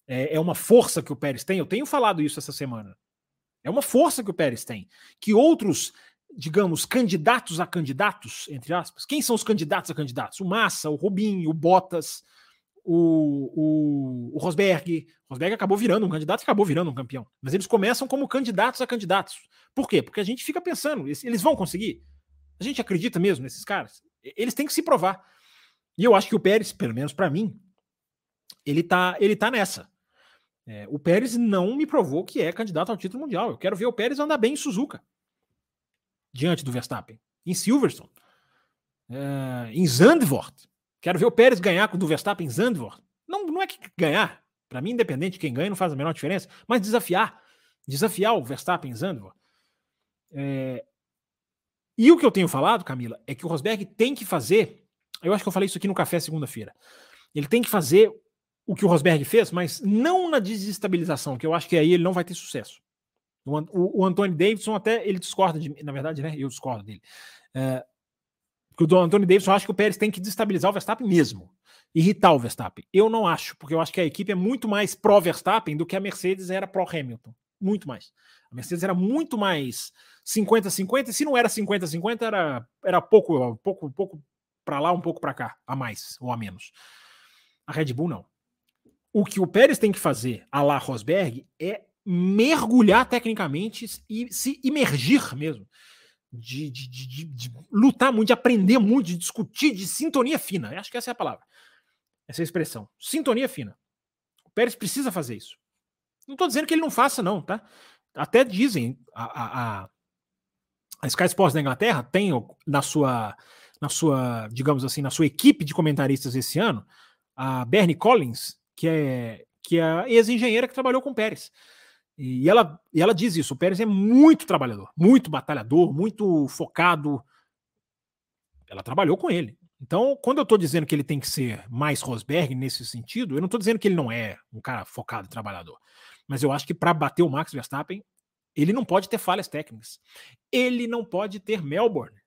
é, é uma força que o Pérez tem. Eu tenho falado isso essa semana. É uma força que o Pérez tem. Que outros, digamos, candidatos a candidatos, entre aspas, quem são os candidatos a candidatos? O Massa, o Rubinho, o Bottas, o, o, o Rosberg. Rosberg acabou virando um candidato e acabou virando um campeão. Mas eles começam como candidatos a candidatos. Por quê? Porque a gente fica pensando, eles vão conseguir? A gente acredita mesmo nesses caras? Eles têm que se provar. E eu acho que o Pérez, pelo menos para mim, ele tá, ele tá nessa. É, o Pérez não me provou que é candidato ao título mundial. Eu quero ver o Pérez andar bem em Suzuka, diante do Verstappen, em Silverstone, é, em Zandvoort. Quero ver o Pérez ganhar com o do Verstappen Zandvoort. Não, não é que ganhar, para mim, independente de quem ganha, não faz a menor diferença, mas desafiar. Desafiar o Verstappen Zandvoort. É, e o que eu tenho falado, Camila, é que o Rosberg tem que fazer. Eu acho que eu falei isso aqui no café segunda-feira. Ele tem que fazer o que o Rosberg fez, mas não na desestabilização, que eu acho que aí ele não vai ter sucesso. O, o, o Anthony Davidson até ele discorda de mim, na verdade, né? Eu discordo dele. É, porque o Anthony Davidson acha que o Pérez tem que destabilizar o Verstappen mesmo, irritar o Verstappen. Eu não acho, porque eu acho que a equipe é muito mais pró-Verstappen do que a Mercedes era pró-Hamilton. Muito mais. A Mercedes era muito mais 50-50, e se não era 50-50, era, era pouco, pouco, pouco para lá, um pouco para cá, a mais ou a menos. A Red Bull não. O que o Pérez tem que fazer, a la Rosberg, é mergulhar tecnicamente e se imergir mesmo. De, de, de, de, lutar muito, de aprender muito, de discutir, de sintonia fina. Acho que essa é a palavra. Essa é a expressão. Sintonia fina. O Pérez precisa fazer isso. Não estou dizendo que ele não faça, não, tá? Até dizem, a, a, a Sky Sports da Inglaterra tem na sua, na sua, digamos assim, na sua equipe de comentaristas esse ano, a Bernie Collins, que é, que é a ex-engenheira que trabalhou com o Pérez. E ela, e ela diz isso: o Pérez é muito trabalhador, muito batalhador, muito focado. Ela trabalhou com ele. Então, quando eu estou dizendo que ele tem que ser mais Rosberg nesse sentido, eu não estou dizendo que ele não é um cara focado e trabalhador. Mas eu acho que para bater o Max Verstappen, ele não pode ter falhas técnicas. Ele não pode ter Melbourne.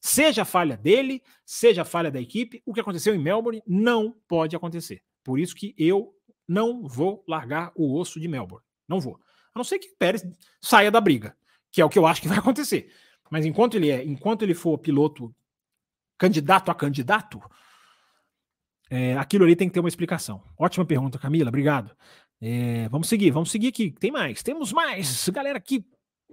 Seja falha dele, seja falha da equipe, o que aconteceu em Melbourne não pode acontecer. Por isso que eu não vou largar o osso de Melbourne. Não vou. A não ser que Pérez saia da briga, que é o que eu acho que vai acontecer. Mas enquanto ele é, enquanto ele for piloto candidato a candidato, é, aquilo ali tem que ter uma explicação. Ótima pergunta, Camila. Obrigado. É, vamos seguir, vamos seguir aqui. Tem mais, temos mais. Galera aqui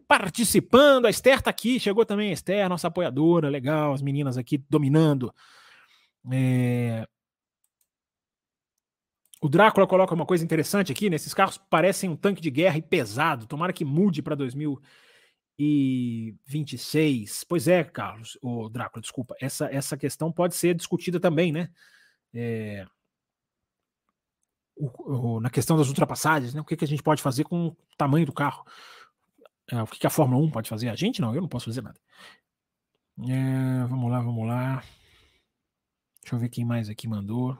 participando. A Esther tá aqui, chegou também a Esther, nossa apoiadora, legal. As meninas aqui dominando. É, o Drácula coloca uma coisa interessante aqui, né? Esses carros parecem um tanque de guerra e pesado. Tomara que mude para 2026. Pois é, Carlos, o Drácula, desculpa. Essa, essa questão pode ser discutida também, né? É, o, o, na questão das ultrapassagens, né? O que, que a gente pode fazer com o tamanho do carro? É, o que, que a Fórmula 1 pode fazer? A gente não, eu não posso fazer nada. É, vamos lá, vamos lá. Deixa eu ver quem mais aqui mandou.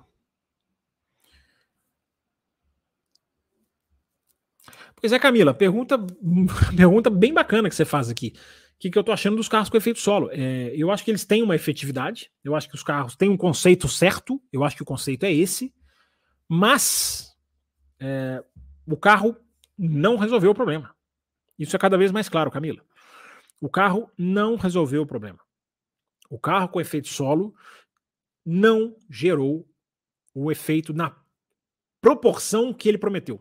Pois é, Camila, pergunta, pergunta bem bacana que você faz aqui. O que, que eu tô achando dos carros com efeito solo? É, eu acho que eles têm uma efetividade, eu acho que os carros têm um conceito certo, eu acho que o conceito é esse, mas é, o carro não resolveu o problema. Isso é cada vez mais claro, Camila. O carro não resolveu o problema. O carro com efeito solo não gerou o efeito na proporção que ele prometeu.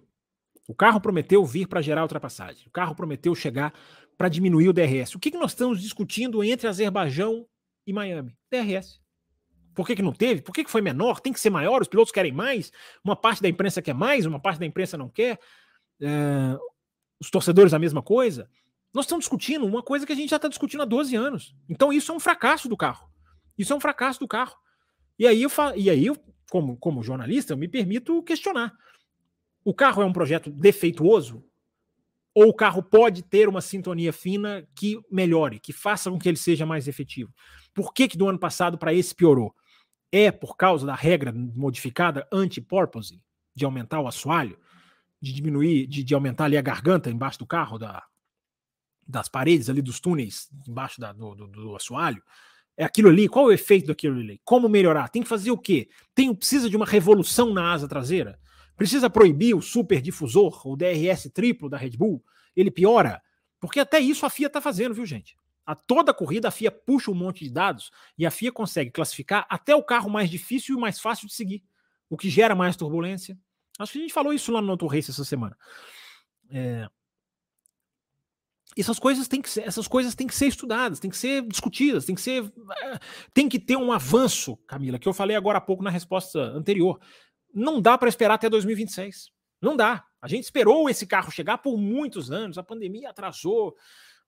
O carro prometeu vir para gerar ultrapassagem. O carro prometeu chegar para diminuir o DRS. O que, que nós estamos discutindo entre Azerbaijão e Miami? DRS. Por que, que não teve? Por que, que foi menor? Tem que ser maior? Os pilotos querem mais? Uma parte da imprensa quer mais, uma parte da imprensa não quer. É, os torcedores a mesma coisa. Nós estamos discutindo uma coisa que a gente já está discutindo há 12 anos. Então isso é um fracasso do carro. Isso é um fracasso do carro. E aí eu, e aí eu como, como jornalista, eu me permito questionar. O carro é um projeto defeituoso? Ou o carro pode ter uma sintonia fina que melhore, que faça com que ele seja mais efetivo? Por que, que do ano passado para esse piorou? É por causa da regra modificada anti-porpoising, de aumentar o assoalho, de diminuir, de, de, aumentar ali a garganta embaixo do carro, da, das paredes ali dos túneis, embaixo da, do, do, do assoalho? É aquilo ali? Qual é o efeito daquilo ali? Como melhorar? Tem que fazer o quê? Tem, precisa de uma revolução na asa traseira? Precisa proibir o superdifusor, o DRS triplo da Red Bull? Ele piora? Porque até isso a FIA está fazendo, viu, gente? A toda corrida a FIA puxa um monte de dados e a FIA consegue classificar até o carro mais difícil e mais fácil de seguir, o que gera mais turbulência. Acho que a gente falou isso lá no Auto Race essa semana. É... Essas coisas têm que ser, essas coisas têm que ser estudadas, têm que ser discutidas, tem que ser, é, tem que ter um avanço, Camila, que eu falei agora há pouco na resposta anterior não dá para esperar até 2026. Não dá. A gente esperou esse carro chegar por muitos anos, a pandemia atrasou.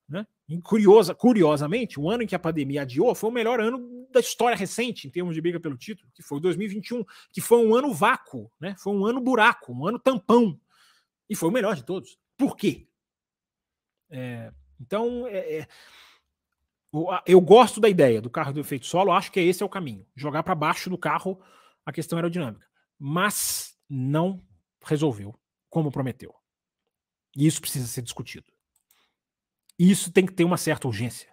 Né? E curiosa, curiosamente, o ano em que a pandemia adiou foi o melhor ano da história recente em termos de briga pelo título, que foi 2021, que foi um ano vácuo, né? foi um ano buraco, um ano tampão. E foi o melhor de todos. Por quê? É, então, é, é, eu gosto da ideia do carro do efeito solo, acho que esse é o caminho. Jogar para baixo do carro a questão aerodinâmica mas não resolveu como prometeu. E isso precisa ser discutido. Isso tem que ter uma certa urgência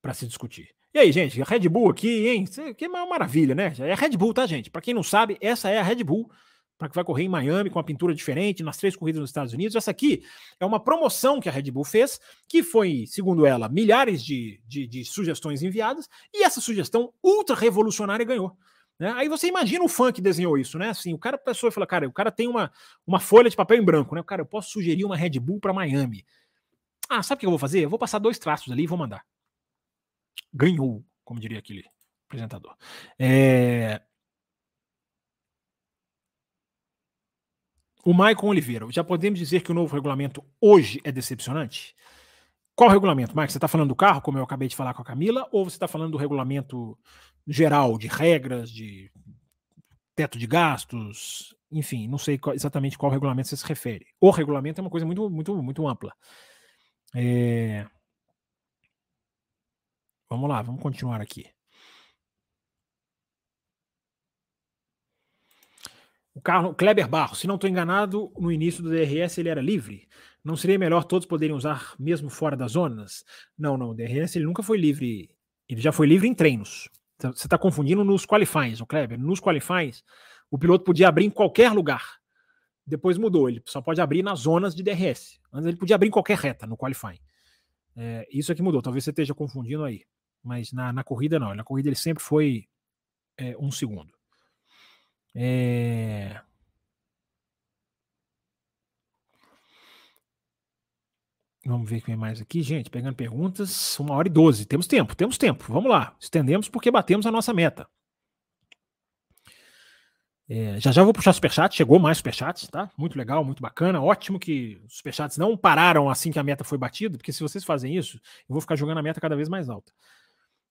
para se discutir. E aí, gente, a Red Bull aqui, hein? Que é maravilha, né? É a Red Bull, tá, gente? Para quem não sabe, essa é a Red Bull, para que vai correr em Miami com uma pintura diferente nas três corridas nos Estados Unidos. Essa aqui é uma promoção que a Red Bull fez, que foi, segundo ela, milhares de, de, de sugestões enviadas, e essa sugestão ultra revolucionária ganhou. Né? Aí você imagina o fã que desenhou isso, né? Assim, o cara pensou e falou, cara, o cara tem uma, uma folha de papel em branco, né? Cara, eu posso sugerir uma Red Bull para Miami. Ah, sabe o que eu vou fazer? Eu vou passar dois traços ali e vou mandar. Ganhou, como diria aquele apresentador. É... O Maicon Oliveira, já podemos dizer que o novo regulamento hoje é decepcionante? Qual regulamento, Mike? Você está falando do carro, como eu acabei de falar com a Camila, ou você está falando do regulamento geral, de regras, de teto de gastos, enfim, não sei qual, exatamente qual regulamento você se refere. O regulamento é uma coisa muito, muito, muito ampla. É... Vamos lá, vamos continuar aqui. O carro, Kleber Barros, se não estou enganado, no início do DRS ele era livre. Não seria melhor todos poderem usar mesmo fora das zonas? Não, não. O DRS ele nunca foi livre. Ele já foi livre em treinos. Então, você está confundindo nos qualifies, o Kleber. Nos qualifies, o piloto podia abrir em qualquer lugar. Depois mudou, ele só pode abrir nas zonas de DRS. Antes ele podia abrir em qualquer reta no qualifying. É, isso é que mudou. Talvez você esteja confundindo aí. Mas na, na corrida, não. Na corrida ele sempre foi é, um segundo. É... Vamos ver o que vem mais aqui, gente. Pegando perguntas, uma hora e doze. Temos tempo, temos tempo. Vamos lá. Estendemos porque batemos a nossa meta. É, já já vou puxar superchat. Chegou mais superchats, tá? Muito legal, muito bacana. Ótimo que os superchats não pararam assim que a meta foi batida, porque se vocês fazem isso, eu vou ficar jogando a meta cada vez mais alta.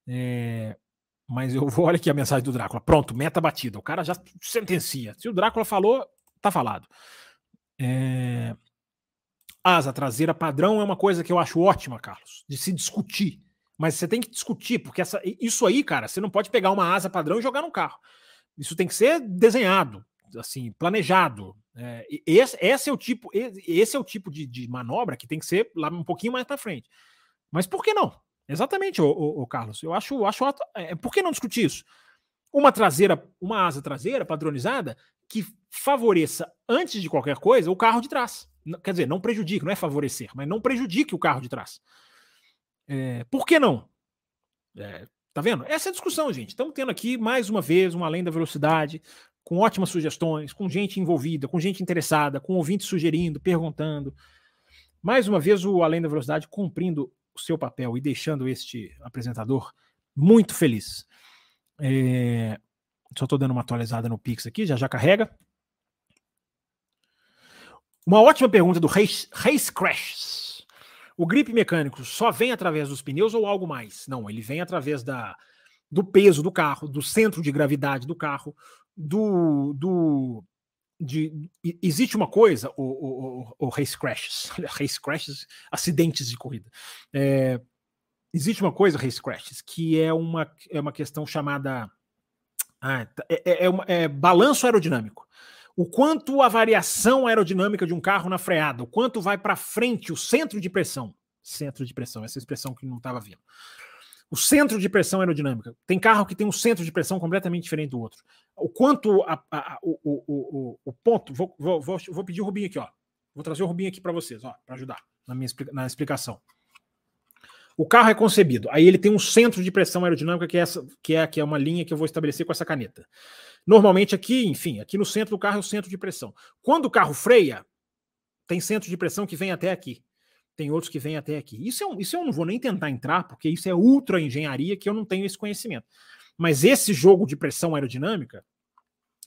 É, mas eu vou, olha aqui a mensagem do Drácula. Pronto, meta batida. O cara já sentencia. Se o Drácula falou, tá falado. É, asa traseira padrão é uma coisa que eu acho ótima, Carlos, de se discutir. Mas você tem que discutir, porque essa, isso aí, cara, você não pode pegar uma asa padrão e jogar no carro. Isso tem que ser desenhado, assim, planejado. É, esse, esse, é o tipo, esse é o tipo de, de, manobra que tem que ser lá um pouquinho mais para frente. Mas por que não? Exatamente, o, o, Carlos. Eu acho, acho, é, por que não discutir isso? Uma traseira, uma asa traseira padronizada que favoreça antes de qualquer coisa o carro de trás quer dizer, não prejudique, não é favorecer, mas não prejudique o carro de trás. É, por que não? É, tá vendo? Essa é a discussão, gente. Estamos tendo aqui, mais uma vez, uma além da velocidade, com ótimas sugestões, com gente envolvida, com gente interessada, com ouvintes sugerindo, perguntando. Mais uma vez, o Além da Velocidade cumprindo o seu papel e deixando este apresentador muito feliz. É, só estou dando uma atualizada no Pix aqui, já já carrega. Uma ótima pergunta do Race, Race Crash. O grip mecânico só vem através dos pneus ou algo mais? Não, ele vem através da, do peso do carro, do centro de gravidade do carro, do, do de, existe uma coisa, o, o, o, race crashes, race crashes, acidentes de corrida. É, existe uma coisa, race crashes, que é uma, é uma questão chamada ah, tá, é, é, é, uma, é balanço aerodinâmico. O quanto a variação aerodinâmica de um carro na freada, o quanto vai para frente o centro de pressão. Centro de pressão, essa expressão que não estava vindo. O centro de pressão aerodinâmica. Tem carro que tem um centro de pressão completamente diferente do outro. O quanto a, a, o, o, o, ponto. Vou, vou, vou, pedir o Rubinho aqui, ó. Vou trazer o Rubinho aqui para vocês, ó, para ajudar na minha na explicação. O carro é concebido, aí ele tem um centro de pressão aerodinâmica que é essa, que é, que é uma linha que eu vou estabelecer com essa caneta. Normalmente aqui, enfim, aqui no centro do carro é o centro de pressão. Quando o carro freia, tem centro de pressão que vem até aqui. Tem outros que vêm até aqui. Isso, é um, isso eu não vou nem tentar entrar, porque isso é ultra engenharia que eu não tenho esse conhecimento. Mas esse jogo de pressão aerodinâmica,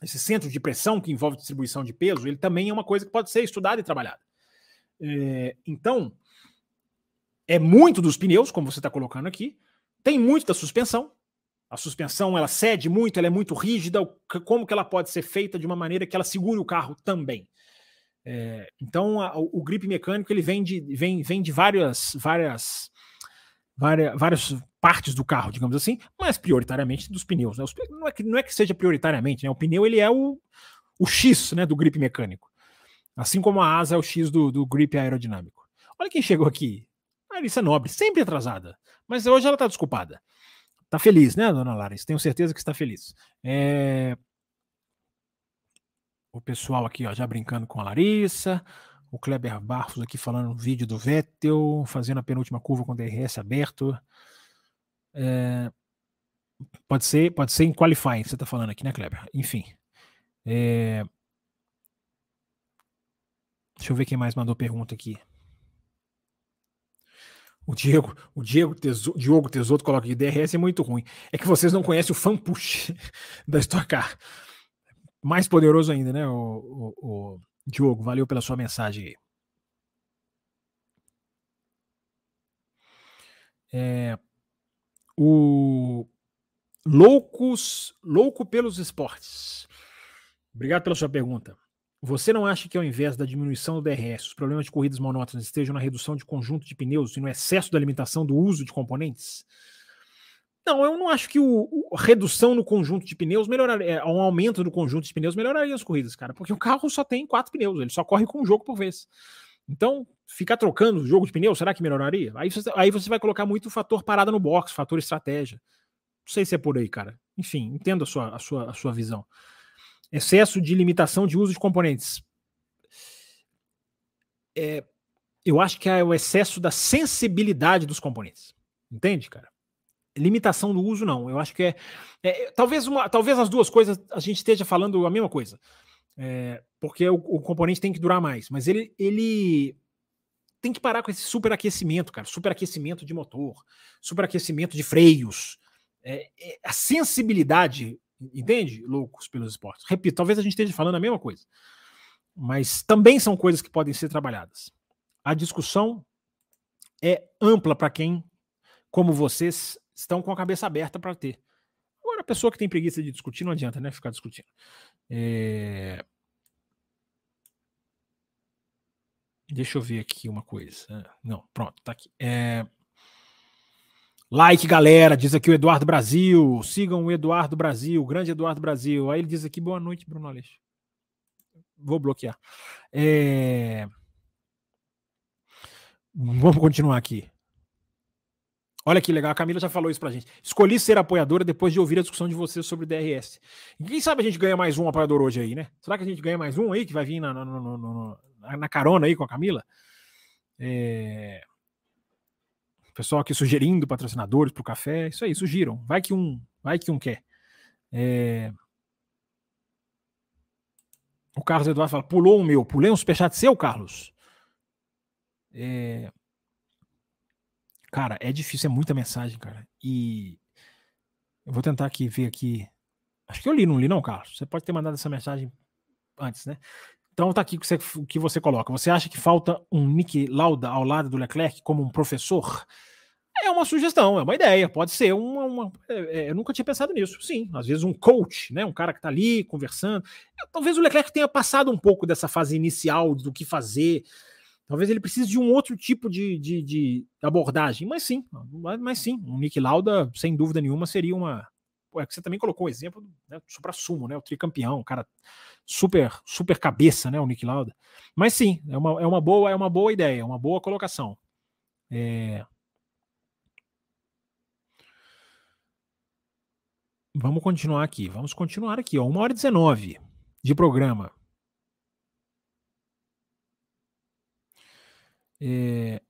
esse centro de pressão que envolve distribuição de peso, ele também é uma coisa que pode ser estudada e trabalhada. É, então, é muito dos pneus, como você está colocando aqui, tem muito da suspensão. A suspensão ela cede muito, ela é muito rígida. Como que ela pode ser feita de uma maneira que ela segure o carro também? É, então a, o, grip mecânico ele vem de, vem, vem de várias, várias, várias, várias partes do carro, digamos assim, mas prioritariamente dos pneus. Né? Os, não, é que, não é que seja prioritariamente, né? o pneu ele é o, o X né, do grip mecânico. Assim como a asa é o X do, do grip aerodinâmico. Olha quem chegou aqui. Larissa Nobre, sempre atrasada. Mas hoje ela está desculpada. Está feliz, né, dona Larissa? Tenho certeza que está feliz. É... O pessoal aqui ó, já brincando com a Larissa. O Kleber Barfos aqui falando no vídeo do Vettel, fazendo a penúltima curva com o DRS aberto. É... Pode ser, pode ser em qualifying, você está falando aqui, né, Kleber? Enfim. É... Deixa eu ver quem mais mandou pergunta aqui. O Diego, o Diego Teso, Diogo Tesoto coloca que DRS é muito ruim. É que vocês não conhecem o fan push da Stock Car. Mais poderoso ainda, né, o, o, o Diogo? Valeu pela sua mensagem aí. É, o Loucos, Louco pelos Esportes. Obrigado pela sua pergunta. Você não acha que ao invés da diminuição do DRS, os problemas de corridas monótonas estejam na redução de conjunto de pneus e no excesso da limitação do uso de componentes? Não, eu não acho que o, a redução no conjunto de pneus melhoraria, é, um aumento do conjunto de pneus melhoraria as corridas, cara, porque o carro só tem quatro pneus, ele só corre com um jogo por vez. Então, ficar trocando o jogo de pneus, será que melhoraria? Aí você, aí você vai colocar muito fator parada no box, fator estratégia. Não sei se é por aí, cara. Enfim, entendo a sua, a sua, a sua visão. Excesso de limitação de uso de componentes. É, eu acho que é o excesso da sensibilidade dos componentes. Entende, cara? Limitação do uso, não. Eu acho que é. é talvez, uma, talvez as duas coisas a gente esteja falando a mesma coisa. É, porque o, o, componente tem que durar mais. Mas ele, ele tem que parar com esse superaquecimento, cara. Superaquecimento de motor, superaquecimento de freios. É, é a sensibilidade Entende? Loucos pelos esportes. Repito, talvez a gente esteja falando a mesma coisa. Mas também são coisas que podem ser trabalhadas. A discussão é ampla para quem, como vocês, estão com a cabeça aberta para ter. Agora, a pessoa que tem preguiça de discutir, não adianta, né? Ficar discutindo. É... Deixa eu ver aqui uma coisa. Não, pronto, tá aqui. É... Like, galera, diz aqui o Eduardo Brasil. Sigam o Eduardo Brasil, o grande Eduardo Brasil. Aí ele diz aqui, boa noite, Bruno Aleixo. Vou bloquear. É... Vamos continuar aqui. Olha que legal, a Camila já falou isso pra gente. Escolhi ser apoiadora depois de ouvir a discussão de vocês sobre DRS. E quem sabe a gente ganha mais um apoiador hoje aí, né? Será que a gente ganha mais um aí que vai vir na, na, na, na carona aí com a Camila? É pessoal aqui sugerindo patrocinadores para o café, isso aí, sugiram. Vai que um, vai que um quer. É... O Carlos Eduardo fala: pulou o meu, pulei um superchat seu, Carlos. É... Cara, é difícil, é muita mensagem, cara. E eu vou tentar aqui ver aqui. Acho que eu li, não li, não, Carlos. Você pode ter mandado essa mensagem antes, né? Então tá aqui o que você, que você coloca. Você acha que falta um Nick Lauda ao lado do Leclerc como um professor? É uma sugestão, é uma ideia, pode ser uma. uma é, é eu nunca tinha pensado nisso. Sim, às vezes um coach, né? Um cara que está ali conversando. Talvez o Leclerc tenha passado um pouco dessa fase inicial do que fazer. Talvez ele precise de um outro tipo de, de, de abordagem, mas sim, mas sim, um Nick Lauda, sem dúvida nenhuma, seria uma. É que você também colocou o exemplo né, do supra-sumo, né? O tricampeão, um cara super, super cabeça, né? O Nick Lauda. Mas sim, é uma, é uma boa, é uma boa ideia, uma boa colocação. É, Vamos continuar aqui. Vamos continuar aqui. Ó. Uma hora e 19 de programa. É,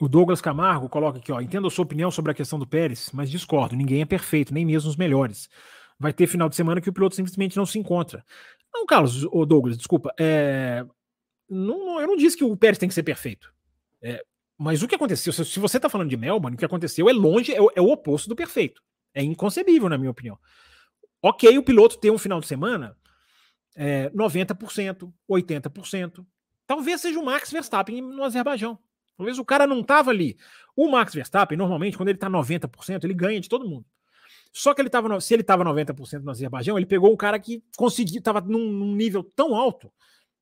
o Douglas Camargo coloca aqui, ó. Entendo a sua opinião sobre a questão do Pérez, mas discordo. Ninguém é perfeito, nem mesmo os melhores. Vai ter final de semana que o piloto simplesmente não se encontra. Não, Carlos, o Douglas, desculpa. É, não, eu não disse que o Pérez tem que ser perfeito. É, mas o que aconteceu, se você está falando de Melbourne, o que aconteceu é longe, é o, é o oposto do perfeito. É inconcebível, na minha opinião. Ok, o piloto ter um final de semana é, 90%, 80%. Talvez seja o Max Verstappen no Azerbaijão. Talvez o cara não estava ali. O Max Verstappen, normalmente, quando ele está 90%, ele ganha de todo mundo. Só que ele tava, se ele estava 90% no Azerbaijão, ele pegou um cara que conseguiu, estava num, num, nível tão alto,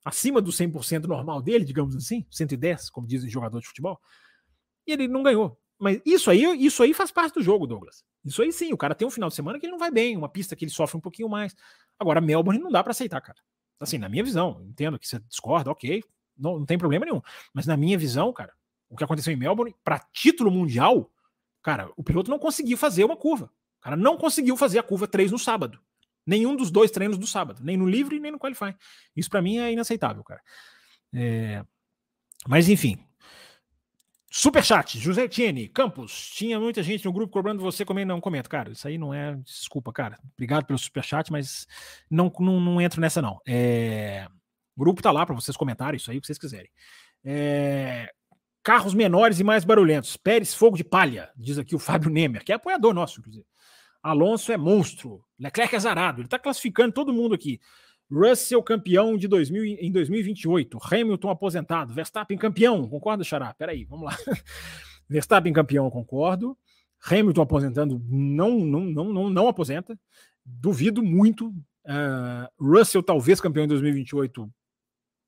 acima do 100% normal dele, digamos assim, 110, como dizem jogador de futebol, e ele não ganhou. Mas isso aí, isso aí faz parte do jogo, Douglas. Isso aí sim, o cara tem um final de semana que ele não vai bem, uma pista que ele sofre um pouquinho mais. Agora, Melbourne não dá para aceitar, cara. Assim, na minha visão, entendo que você discorda, ok, não, não tem problema nenhum. Mas na minha visão, cara, o que aconteceu em Melbourne, para título mundial, cara, o piloto não conseguiu fazer uma curva. O cara não conseguiu fazer a curva 3 no sábado. Nenhum dos dois treinos do sábado, nem no livre nem no qualify. Isso para mim é inaceitável, cara. É... Mas enfim, Superchat, José Tiene, Campos, tinha muita gente no grupo cobrando você comer, não comenta. Cara, isso aí não é. Desculpa, cara. Obrigado pelo superchat, mas não, não, não entro nessa, não. É, o grupo tá lá para vocês comentarem isso aí, o que vocês quiserem. É, carros menores e mais barulhentos. Pérez Fogo de Palha, diz aqui o Fábio Nemer, que é apoiador nosso, inclusive. Alonso é monstro. Leclerc é zarado. Ele tá classificando todo mundo aqui. Russell campeão de 2000, em 2028. Hamilton aposentado. Verstappen campeão. Concorda, Xará? Peraí, vamos lá. Verstappen campeão, concordo. Hamilton aposentando, não, não, não, não, não aposenta. Duvido muito. Uh, Russell talvez campeão em 2028.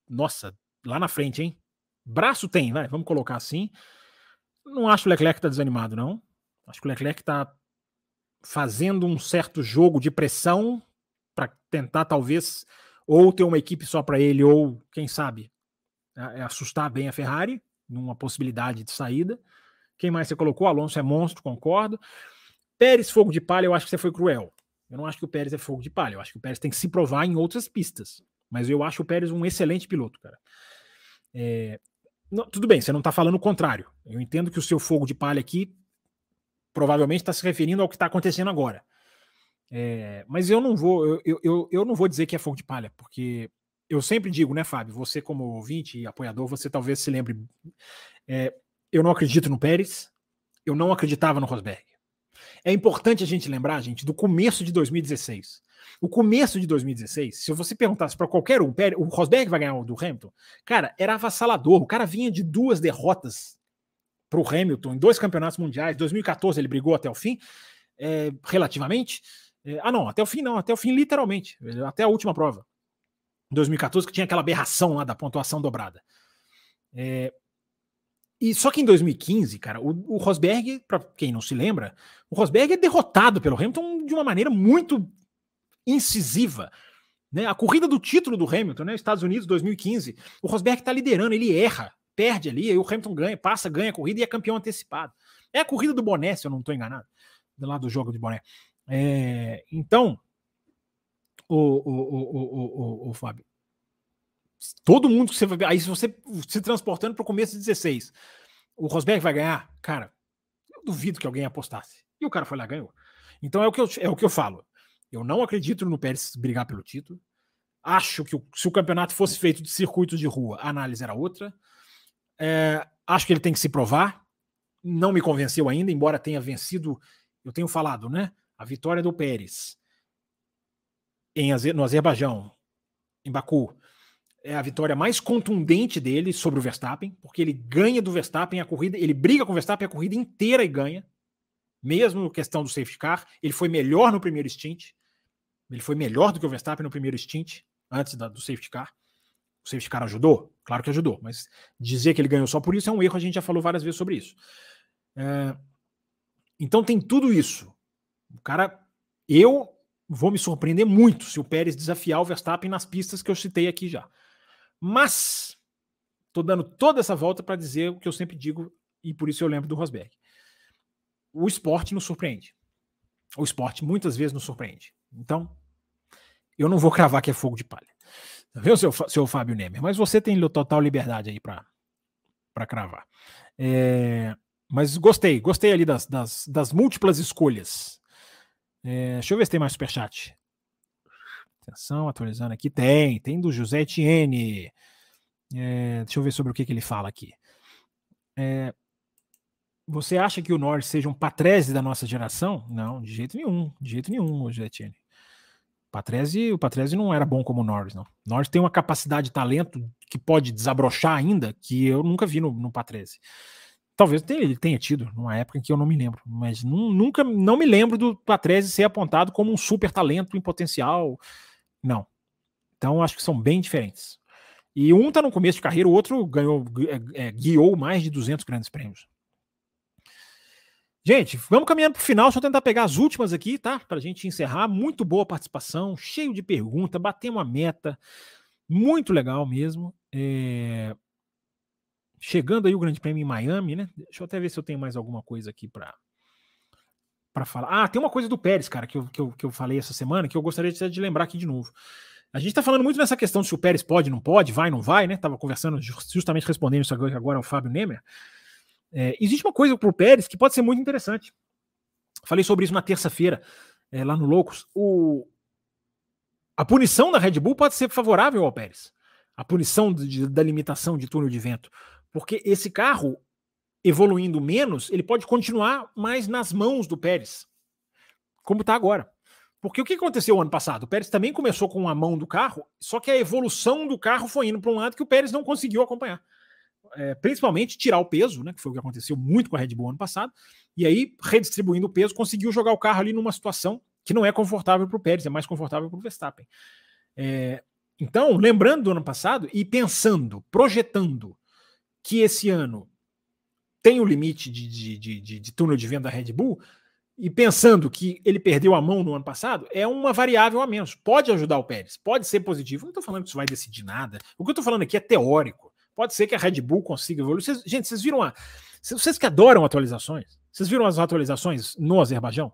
Nossa, lá na frente, hein? Braço tem, vai, vamos colocar assim. Não acho o Leclerc tá desanimado, não. Acho que o Leclerc tá fazendo um certo jogo de pressão para tentar talvez ou ter uma equipe só para ele ou quem sabe é assustar bem a Ferrari numa possibilidade de saída. Quem mais você colocou? Alonso é monstro, concordo. Pérez fogo de palha, eu acho que você foi cruel. Eu não acho que o Pérez é fogo de palha. Eu acho que o Pérez tem que se provar em outras pistas. Mas eu acho o Pérez um excelente piloto, cara. É... Não, tudo bem, você não está falando o contrário. Eu entendo que o seu fogo de palha aqui provavelmente está se referindo ao que está acontecendo agora. É, mas eu não vou, eu, eu, eu não vou dizer que é fogo de palha, porque eu sempre digo, né, Fábio? Você, como ouvinte e apoiador, você talvez se lembre. É, eu não acredito no Pérez, eu não acreditava no Rosberg. É importante a gente lembrar, gente, do começo de 2016. O começo de 2016, se você perguntasse para qualquer um, o Rosberg vai ganhar o do Hamilton, cara, era avassalador. O cara vinha de duas derrotas para o Hamilton em dois campeonatos mundiais. 2014 ele brigou até o fim, é, relativamente. É, ah, não, até o fim não, até o fim, literalmente. Até a última prova. Em 2014, que tinha aquela aberração lá da pontuação dobrada. É, e só que em 2015, cara, o, o Rosberg, para quem não se lembra, o Rosberg é derrotado pelo Hamilton de uma maneira muito incisiva. Né? A corrida do título do Hamilton, né? Estados Unidos 2015, o Rosberg está liderando, ele erra, perde ali, aí o Hamilton ganha, passa, ganha a corrida e é campeão antecipado. É a corrida do Boné, se eu não estou enganado, lá do jogo de Boné. É, então, o, o, o, o, Fábio, todo mundo que você vai. Aí, se você se transportando para o começo de 16, o Rosberg vai ganhar? Cara, eu duvido que alguém apostasse. E o cara foi lá e ganhou. Então é o que eu, é o que eu falo. Eu não acredito no Pérez brigar pelo título. Acho que se o campeonato fosse feito de circuitos de rua, a análise era outra. É, acho que ele tem que se provar. Não me convenceu ainda, embora tenha vencido. Eu tenho falado, né? a vitória do Pérez em, no Azerbaijão, em Baku, é a vitória mais contundente dele sobre o Verstappen, porque ele ganha do Verstappen a corrida, ele briga com o Verstappen a corrida inteira e ganha. Mesmo questão do safety car, ele foi melhor no primeiro stint. Ele foi melhor do que o Verstappen no primeiro stint, antes da, do safety car. O safety car ajudou? Claro que ajudou, mas dizer que ele ganhou só por isso é um erro, a gente já falou várias vezes sobre isso. É, então tem tudo isso. O cara, eu vou me surpreender muito se o Pérez desafiar o Verstappen nas pistas que eu citei aqui já. Mas estou dando toda essa volta para dizer o que eu sempre digo e por isso eu lembro do Rosberg. O esporte nos surpreende. O esporte muitas vezes nos surpreende. Então, eu não vou cravar que é fogo de palha. Viu, seu, seu Fábio Nemer? Mas você tem total liberdade aí para cravar. É, mas gostei, gostei ali das, das, das múltiplas escolhas. É, deixa eu ver se tem mais superchat. Atenção, atualizando aqui. Tem, tem do José Etienne. É, deixa eu ver sobre o que, que ele fala aqui. É, você acha que o Norris seja um patrese da nossa geração? Não, de jeito nenhum, de jeito nenhum, José Etienne. Patrese, o Patrese não era bom como o Norris, não. Norris tem uma capacidade de talento que pode desabrochar ainda, que eu nunca vi no, no Patrese. Talvez ele tenha tido, numa época em que eu não me lembro, mas nunca não me lembro do Patrese ser apontado como um super talento em potencial. Não. Então acho que são bem diferentes. E um está no começo de carreira, o outro ganhou, é, é, guiou mais de 200 grandes prêmios. Gente, vamos caminhando para o final, só tentar pegar as últimas aqui, tá? Para a gente encerrar. Muito boa participação, cheio de perguntas, bater uma meta. Muito legal mesmo. É... Chegando aí o Grande Prêmio em Miami, né? Deixa eu até ver se eu tenho mais alguma coisa aqui para para falar. Ah, tem uma coisa do Pérez, cara, que eu, que, eu, que eu falei essa semana, que eu gostaria de, de lembrar aqui de novo. A gente está falando muito nessa questão de se o Pérez pode, não pode, vai, não vai, né? Tava conversando, justamente respondendo isso agora, agora ao Fábio Nemer. É, existe uma coisa para o Pérez que pode ser muito interessante. Falei sobre isso na terça-feira, é, lá no Loucos. O, a punição da Red Bull pode ser favorável ao Pérez. A punição de, da limitação de túnel de vento. Porque esse carro, evoluindo menos, ele pode continuar mais nas mãos do Pérez. Como está agora. Porque o que aconteceu ano passado? O Pérez também começou com a mão do carro, só que a evolução do carro foi indo para um lado que o Pérez não conseguiu acompanhar é, principalmente tirar o peso, né, que foi o que aconteceu muito com a Red Bull ano passado, e aí, redistribuindo o peso, conseguiu jogar o carro ali numa situação que não é confortável para o Pérez, é mais confortável para o Verstappen. É, então, lembrando do ano passado e pensando, projetando que esse ano tem o limite de, de, de, de, de túnel de venda da Red Bull, e pensando que ele perdeu a mão no ano passado, é uma variável a menos. Pode ajudar o Pérez, pode ser positivo. Não estou falando que isso vai decidir nada. O que eu estou falando aqui é teórico. Pode ser que a Red Bull consiga evoluir. Gente, vocês viram a. Vocês que adoram atualizações, vocês viram as atualizações no Azerbaijão?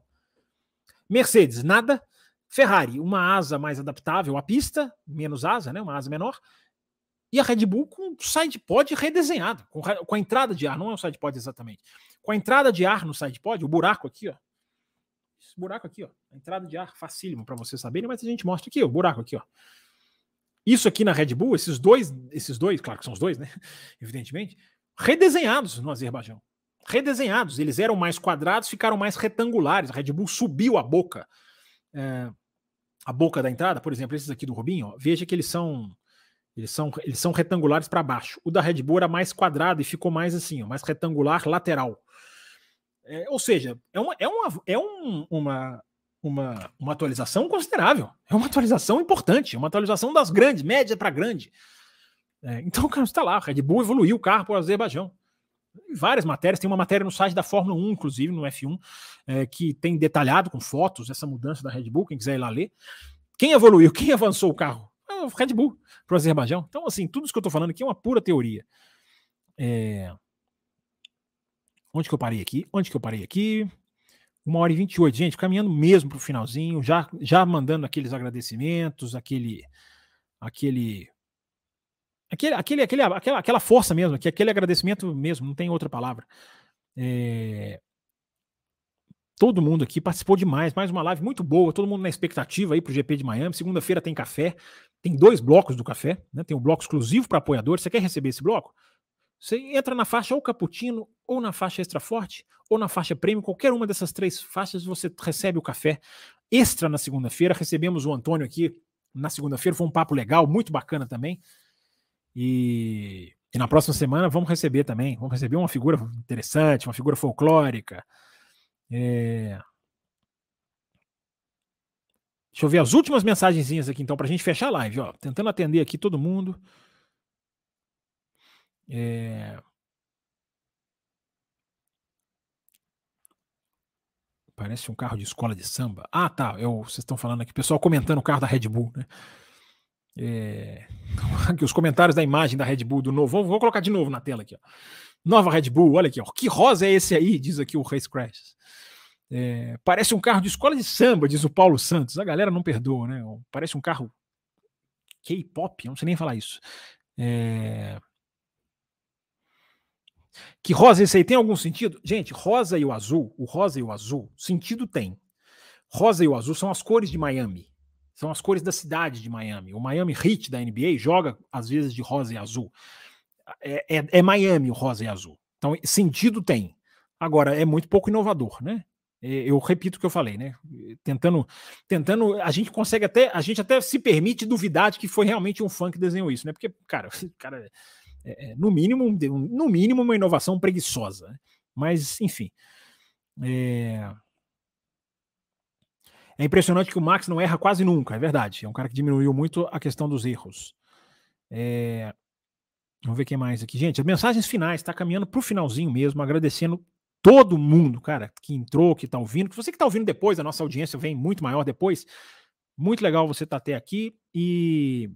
Mercedes, nada. Ferrari, uma asa mais adaptável à pista, menos asa, né? Uma asa menor. E a Red Bull com sidepod redesenhado, com, com a entrada de ar, não é o sidepod exatamente. Com a entrada de ar no sidepod, o buraco aqui, ó. Esse buraco aqui, ó. A entrada de ar facílimo para vocês saberem, mas a gente mostra aqui, ó, o buraco aqui, ó. Isso aqui na Red Bull, esses dois, esses dois, claro que são os dois, né? Evidentemente, redesenhados no Azerbaijão. Redesenhados. Eles eram mais quadrados, ficaram mais retangulares. A Red Bull subiu a boca. É, a boca da entrada, por exemplo, esses aqui do Rubinho, ó, veja que eles são eles são, eles são retangulares para baixo. O da Red Bull era mais quadrado e ficou mais assim, ó, mais retangular lateral. É, ou seja, é uma, é uma, é um, uma, uma, uma atualização considerável. É uma atualização importante, uma atualização das grandes, média para grande. É, então, cara, está lá, Red Bull evoluiu o carro para o Azerbaijão. Várias matérias, tem uma matéria no site da Fórmula 1, inclusive, no F1, é, que tem detalhado com fotos essa mudança da Red Bull, quem quiser ir lá ler. Quem evoluiu, quem avançou o carro? É o Red Bull para o Azerbaijão. Então, assim, tudo isso que eu estou falando aqui é uma pura teoria. É... Onde que eu parei aqui? Onde que eu parei aqui? Uma hora e 28, gente, caminhando mesmo para o finalzinho, já, já mandando aqueles agradecimentos, aquele. aquele aquele, aquele, aquele aquela, aquela força mesmo, aquele agradecimento mesmo, não tem outra palavra. É, todo mundo aqui participou demais, mais uma live muito boa, todo mundo na expectativa aí para o GP de Miami. Segunda-feira tem café, tem dois blocos do café, né? Tem um bloco exclusivo para apoiadores. Você quer receber esse bloco? Você entra na faixa ou cappuccino, ou na faixa extra forte, ou na faixa premium, qualquer uma dessas três faixas você recebe o café extra na segunda-feira. Recebemos o Antônio aqui na segunda-feira, foi um papo legal, muito bacana também. E, e na próxima semana vamos receber também, vamos receber uma figura interessante, uma figura folclórica. É... Deixa eu ver as últimas mensagenzinhas aqui, então, para a gente fechar a live, ó. Tentando atender aqui todo mundo. É... Parece um carro de escola de samba. Ah, tá. Eu, vocês estão falando aqui, pessoal comentando o carro da Red Bull, né? É... Aqui, os comentários da imagem da Red Bull do novo. Vou, vou, colocar de novo na tela aqui, ó. Nova Red Bull, olha aqui, ó. Que rosa é esse aí? Diz aqui o Race Crash. É... Parece um carro de escola de samba, diz o Paulo Santos. A galera não perdoa, né? Parece um carro K-pop, não sei nem falar isso. É... Que rosa esse aí tem algum sentido? Gente, rosa e o azul, o rosa e o azul, sentido tem. Rosa e o azul são as cores de Miami. São as cores da cidade de Miami. O Miami Heat da NBA joga às vezes de rosa e azul. É, é, é Miami o rosa e azul. Então, sentido tem. Agora, é muito pouco inovador, né? É, eu repito o que eu falei, né? Tentando, tentando, a gente consegue até, a gente até se permite duvidar de que foi realmente um fã que desenhou isso, né? Porque, cara, cara é, é, no mínimo, no mínimo uma inovação preguiçosa. Né? Mas, enfim. É... é... impressionante que o Max não erra quase nunca, é verdade. É um cara que diminuiu muito a questão dos erros. É... Vamos ver quem mais aqui. Gente, as mensagens finais, está caminhando para o finalzinho mesmo, agradecendo todo mundo, cara, que entrou, que está ouvindo. Você que está ouvindo depois, a nossa audiência vem muito maior depois. Muito legal você estar tá até aqui. E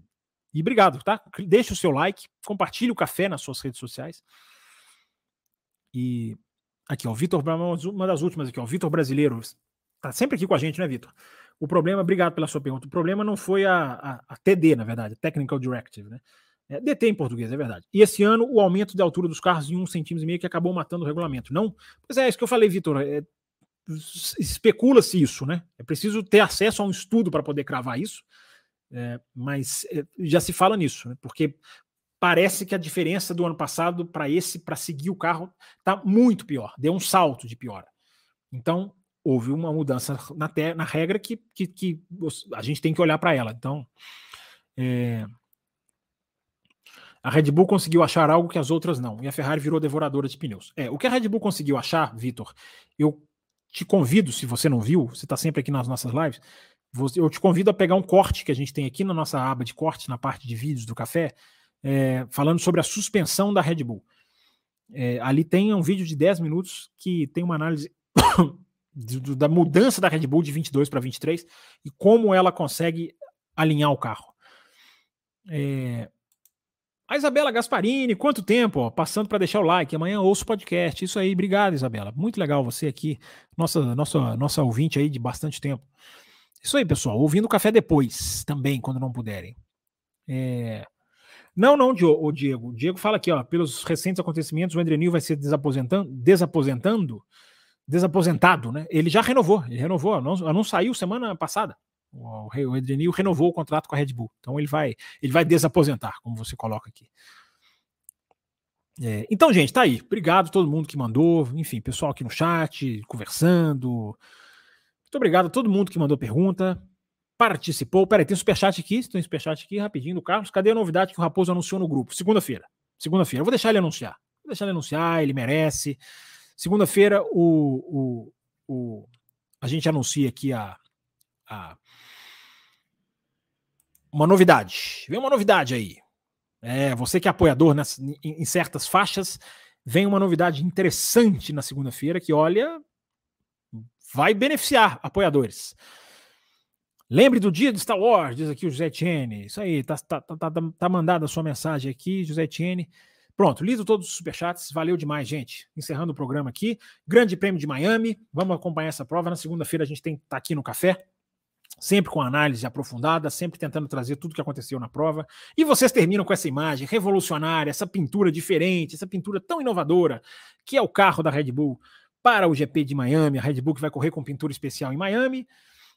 e obrigado, tá? Deixe o seu like, compartilhe o café nas suas redes sociais. E aqui, ó, Vitor, uma das últimas aqui, ó, o Vitor Brasileiro, tá sempre aqui com a gente, né, Vitor? O problema, obrigado pela sua pergunta. O problema não foi a, a, a TD, na verdade, Technical Directive, né? É, DT em português, é verdade. E esse ano, o aumento de altura dos carros em um centímetro e meio que acabou matando o regulamento. Não? Pois é, é isso que eu falei, Vitor. É, Especula-se isso, né? É preciso ter acesso a um estudo para poder cravar isso. É, mas é, já se fala nisso, né? porque parece que a diferença do ano passado para esse, para seguir o carro, está muito pior, deu um salto de piora. Então, houve uma mudança na, te, na regra que, que, que, a gente tem que olhar para ela. Então, é, a Red Bull conseguiu achar algo que as outras não, e a Ferrari virou devoradora de pneus. É, o que a Red Bull conseguiu achar, Vitor, eu te convido, se você não viu, você está sempre aqui nas nossas lives, eu te convido a pegar um corte que a gente tem aqui na nossa aba de corte, na parte de vídeos do café, é, falando sobre a suspensão da Red Bull. É, ali tem um vídeo de 10 minutos que tem uma análise da mudança da Red Bull de 22 para 23 e como ela consegue alinhar o carro. É... A Isabela Gasparini, quanto tempo? Ó, passando para deixar o like. Amanhã ouço o podcast. Isso aí, obrigado, Isabela. Muito legal você aqui, nossa, nossa, nossa ouvinte aí de bastante tempo. Isso aí, pessoal. Ouvindo o café depois, também, quando não puderem. É... Não, não, o Diego. O Diego fala aqui, ó, pelos recentes acontecimentos, o Andrenil vai ser desaposentando, desaposentando, desaposentado, né? Ele já renovou, ele renovou, não, não saiu semana passada. O, o renovou o contrato com a Red Bull. Então ele vai, ele vai desaposentar, como você coloca aqui. É, então, gente, tá aí. Obrigado a todo mundo que mandou, enfim, pessoal aqui no chat, conversando. Muito obrigado a todo mundo que mandou pergunta, participou. Peraí, tem superchat aqui, tem superchat aqui rapidinho do Carlos. Cadê a novidade que o Raposo anunciou no grupo? Segunda-feira. Segunda-feira. Vou deixar ele anunciar. Vou deixar ele anunciar, ele merece. Segunda-feira, o, o, o, a gente anuncia aqui a, a uma novidade. Vem uma novidade aí. É, você que é apoiador nessa, em, em certas faixas, vem uma novidade interessante na segunda-feira que, olha, vai beneficiar apoiadores. Lembre do dia de Star Wars, diz aqui o José Tiene. Isso aí, tá, tá, tá, tá, tá mandada a sua mensagem aqui, José Tiene. Pronto, lido todos os superchats. Valeu demais, gente. Encerrando o programa aqui. Grande Prêmio de Miami. Vamos acompanhar essa prova. Na segunda-feira a gente tem tá aqui no café. Sempre com análise aprofundada, sempre tentando trazer tudo o que aconteceu na prova. E vocês terminam com essa imagem revolucionária, essa pintura diferente, essa pintura tão inovadora, que é o carro da Red Bull para o GP de Miami. A Red Bull vai correr com pintura especial em Miami,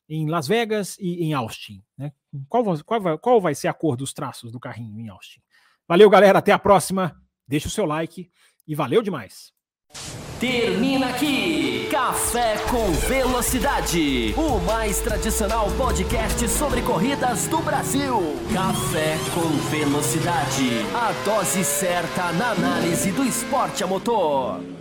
em Las Vegas e em Austin. Né? Qual, qual, qual vai ser a cor dos traços do carrinho em Austin? Valeu, galera. Até a próxima. Deixa o seu like e valeu demais. Termina aqui Café com Velocidade, o mais tradicional podcast sobre corridas do Brasil. Café com Velocidade, a dose certa na análise do esporte a motor.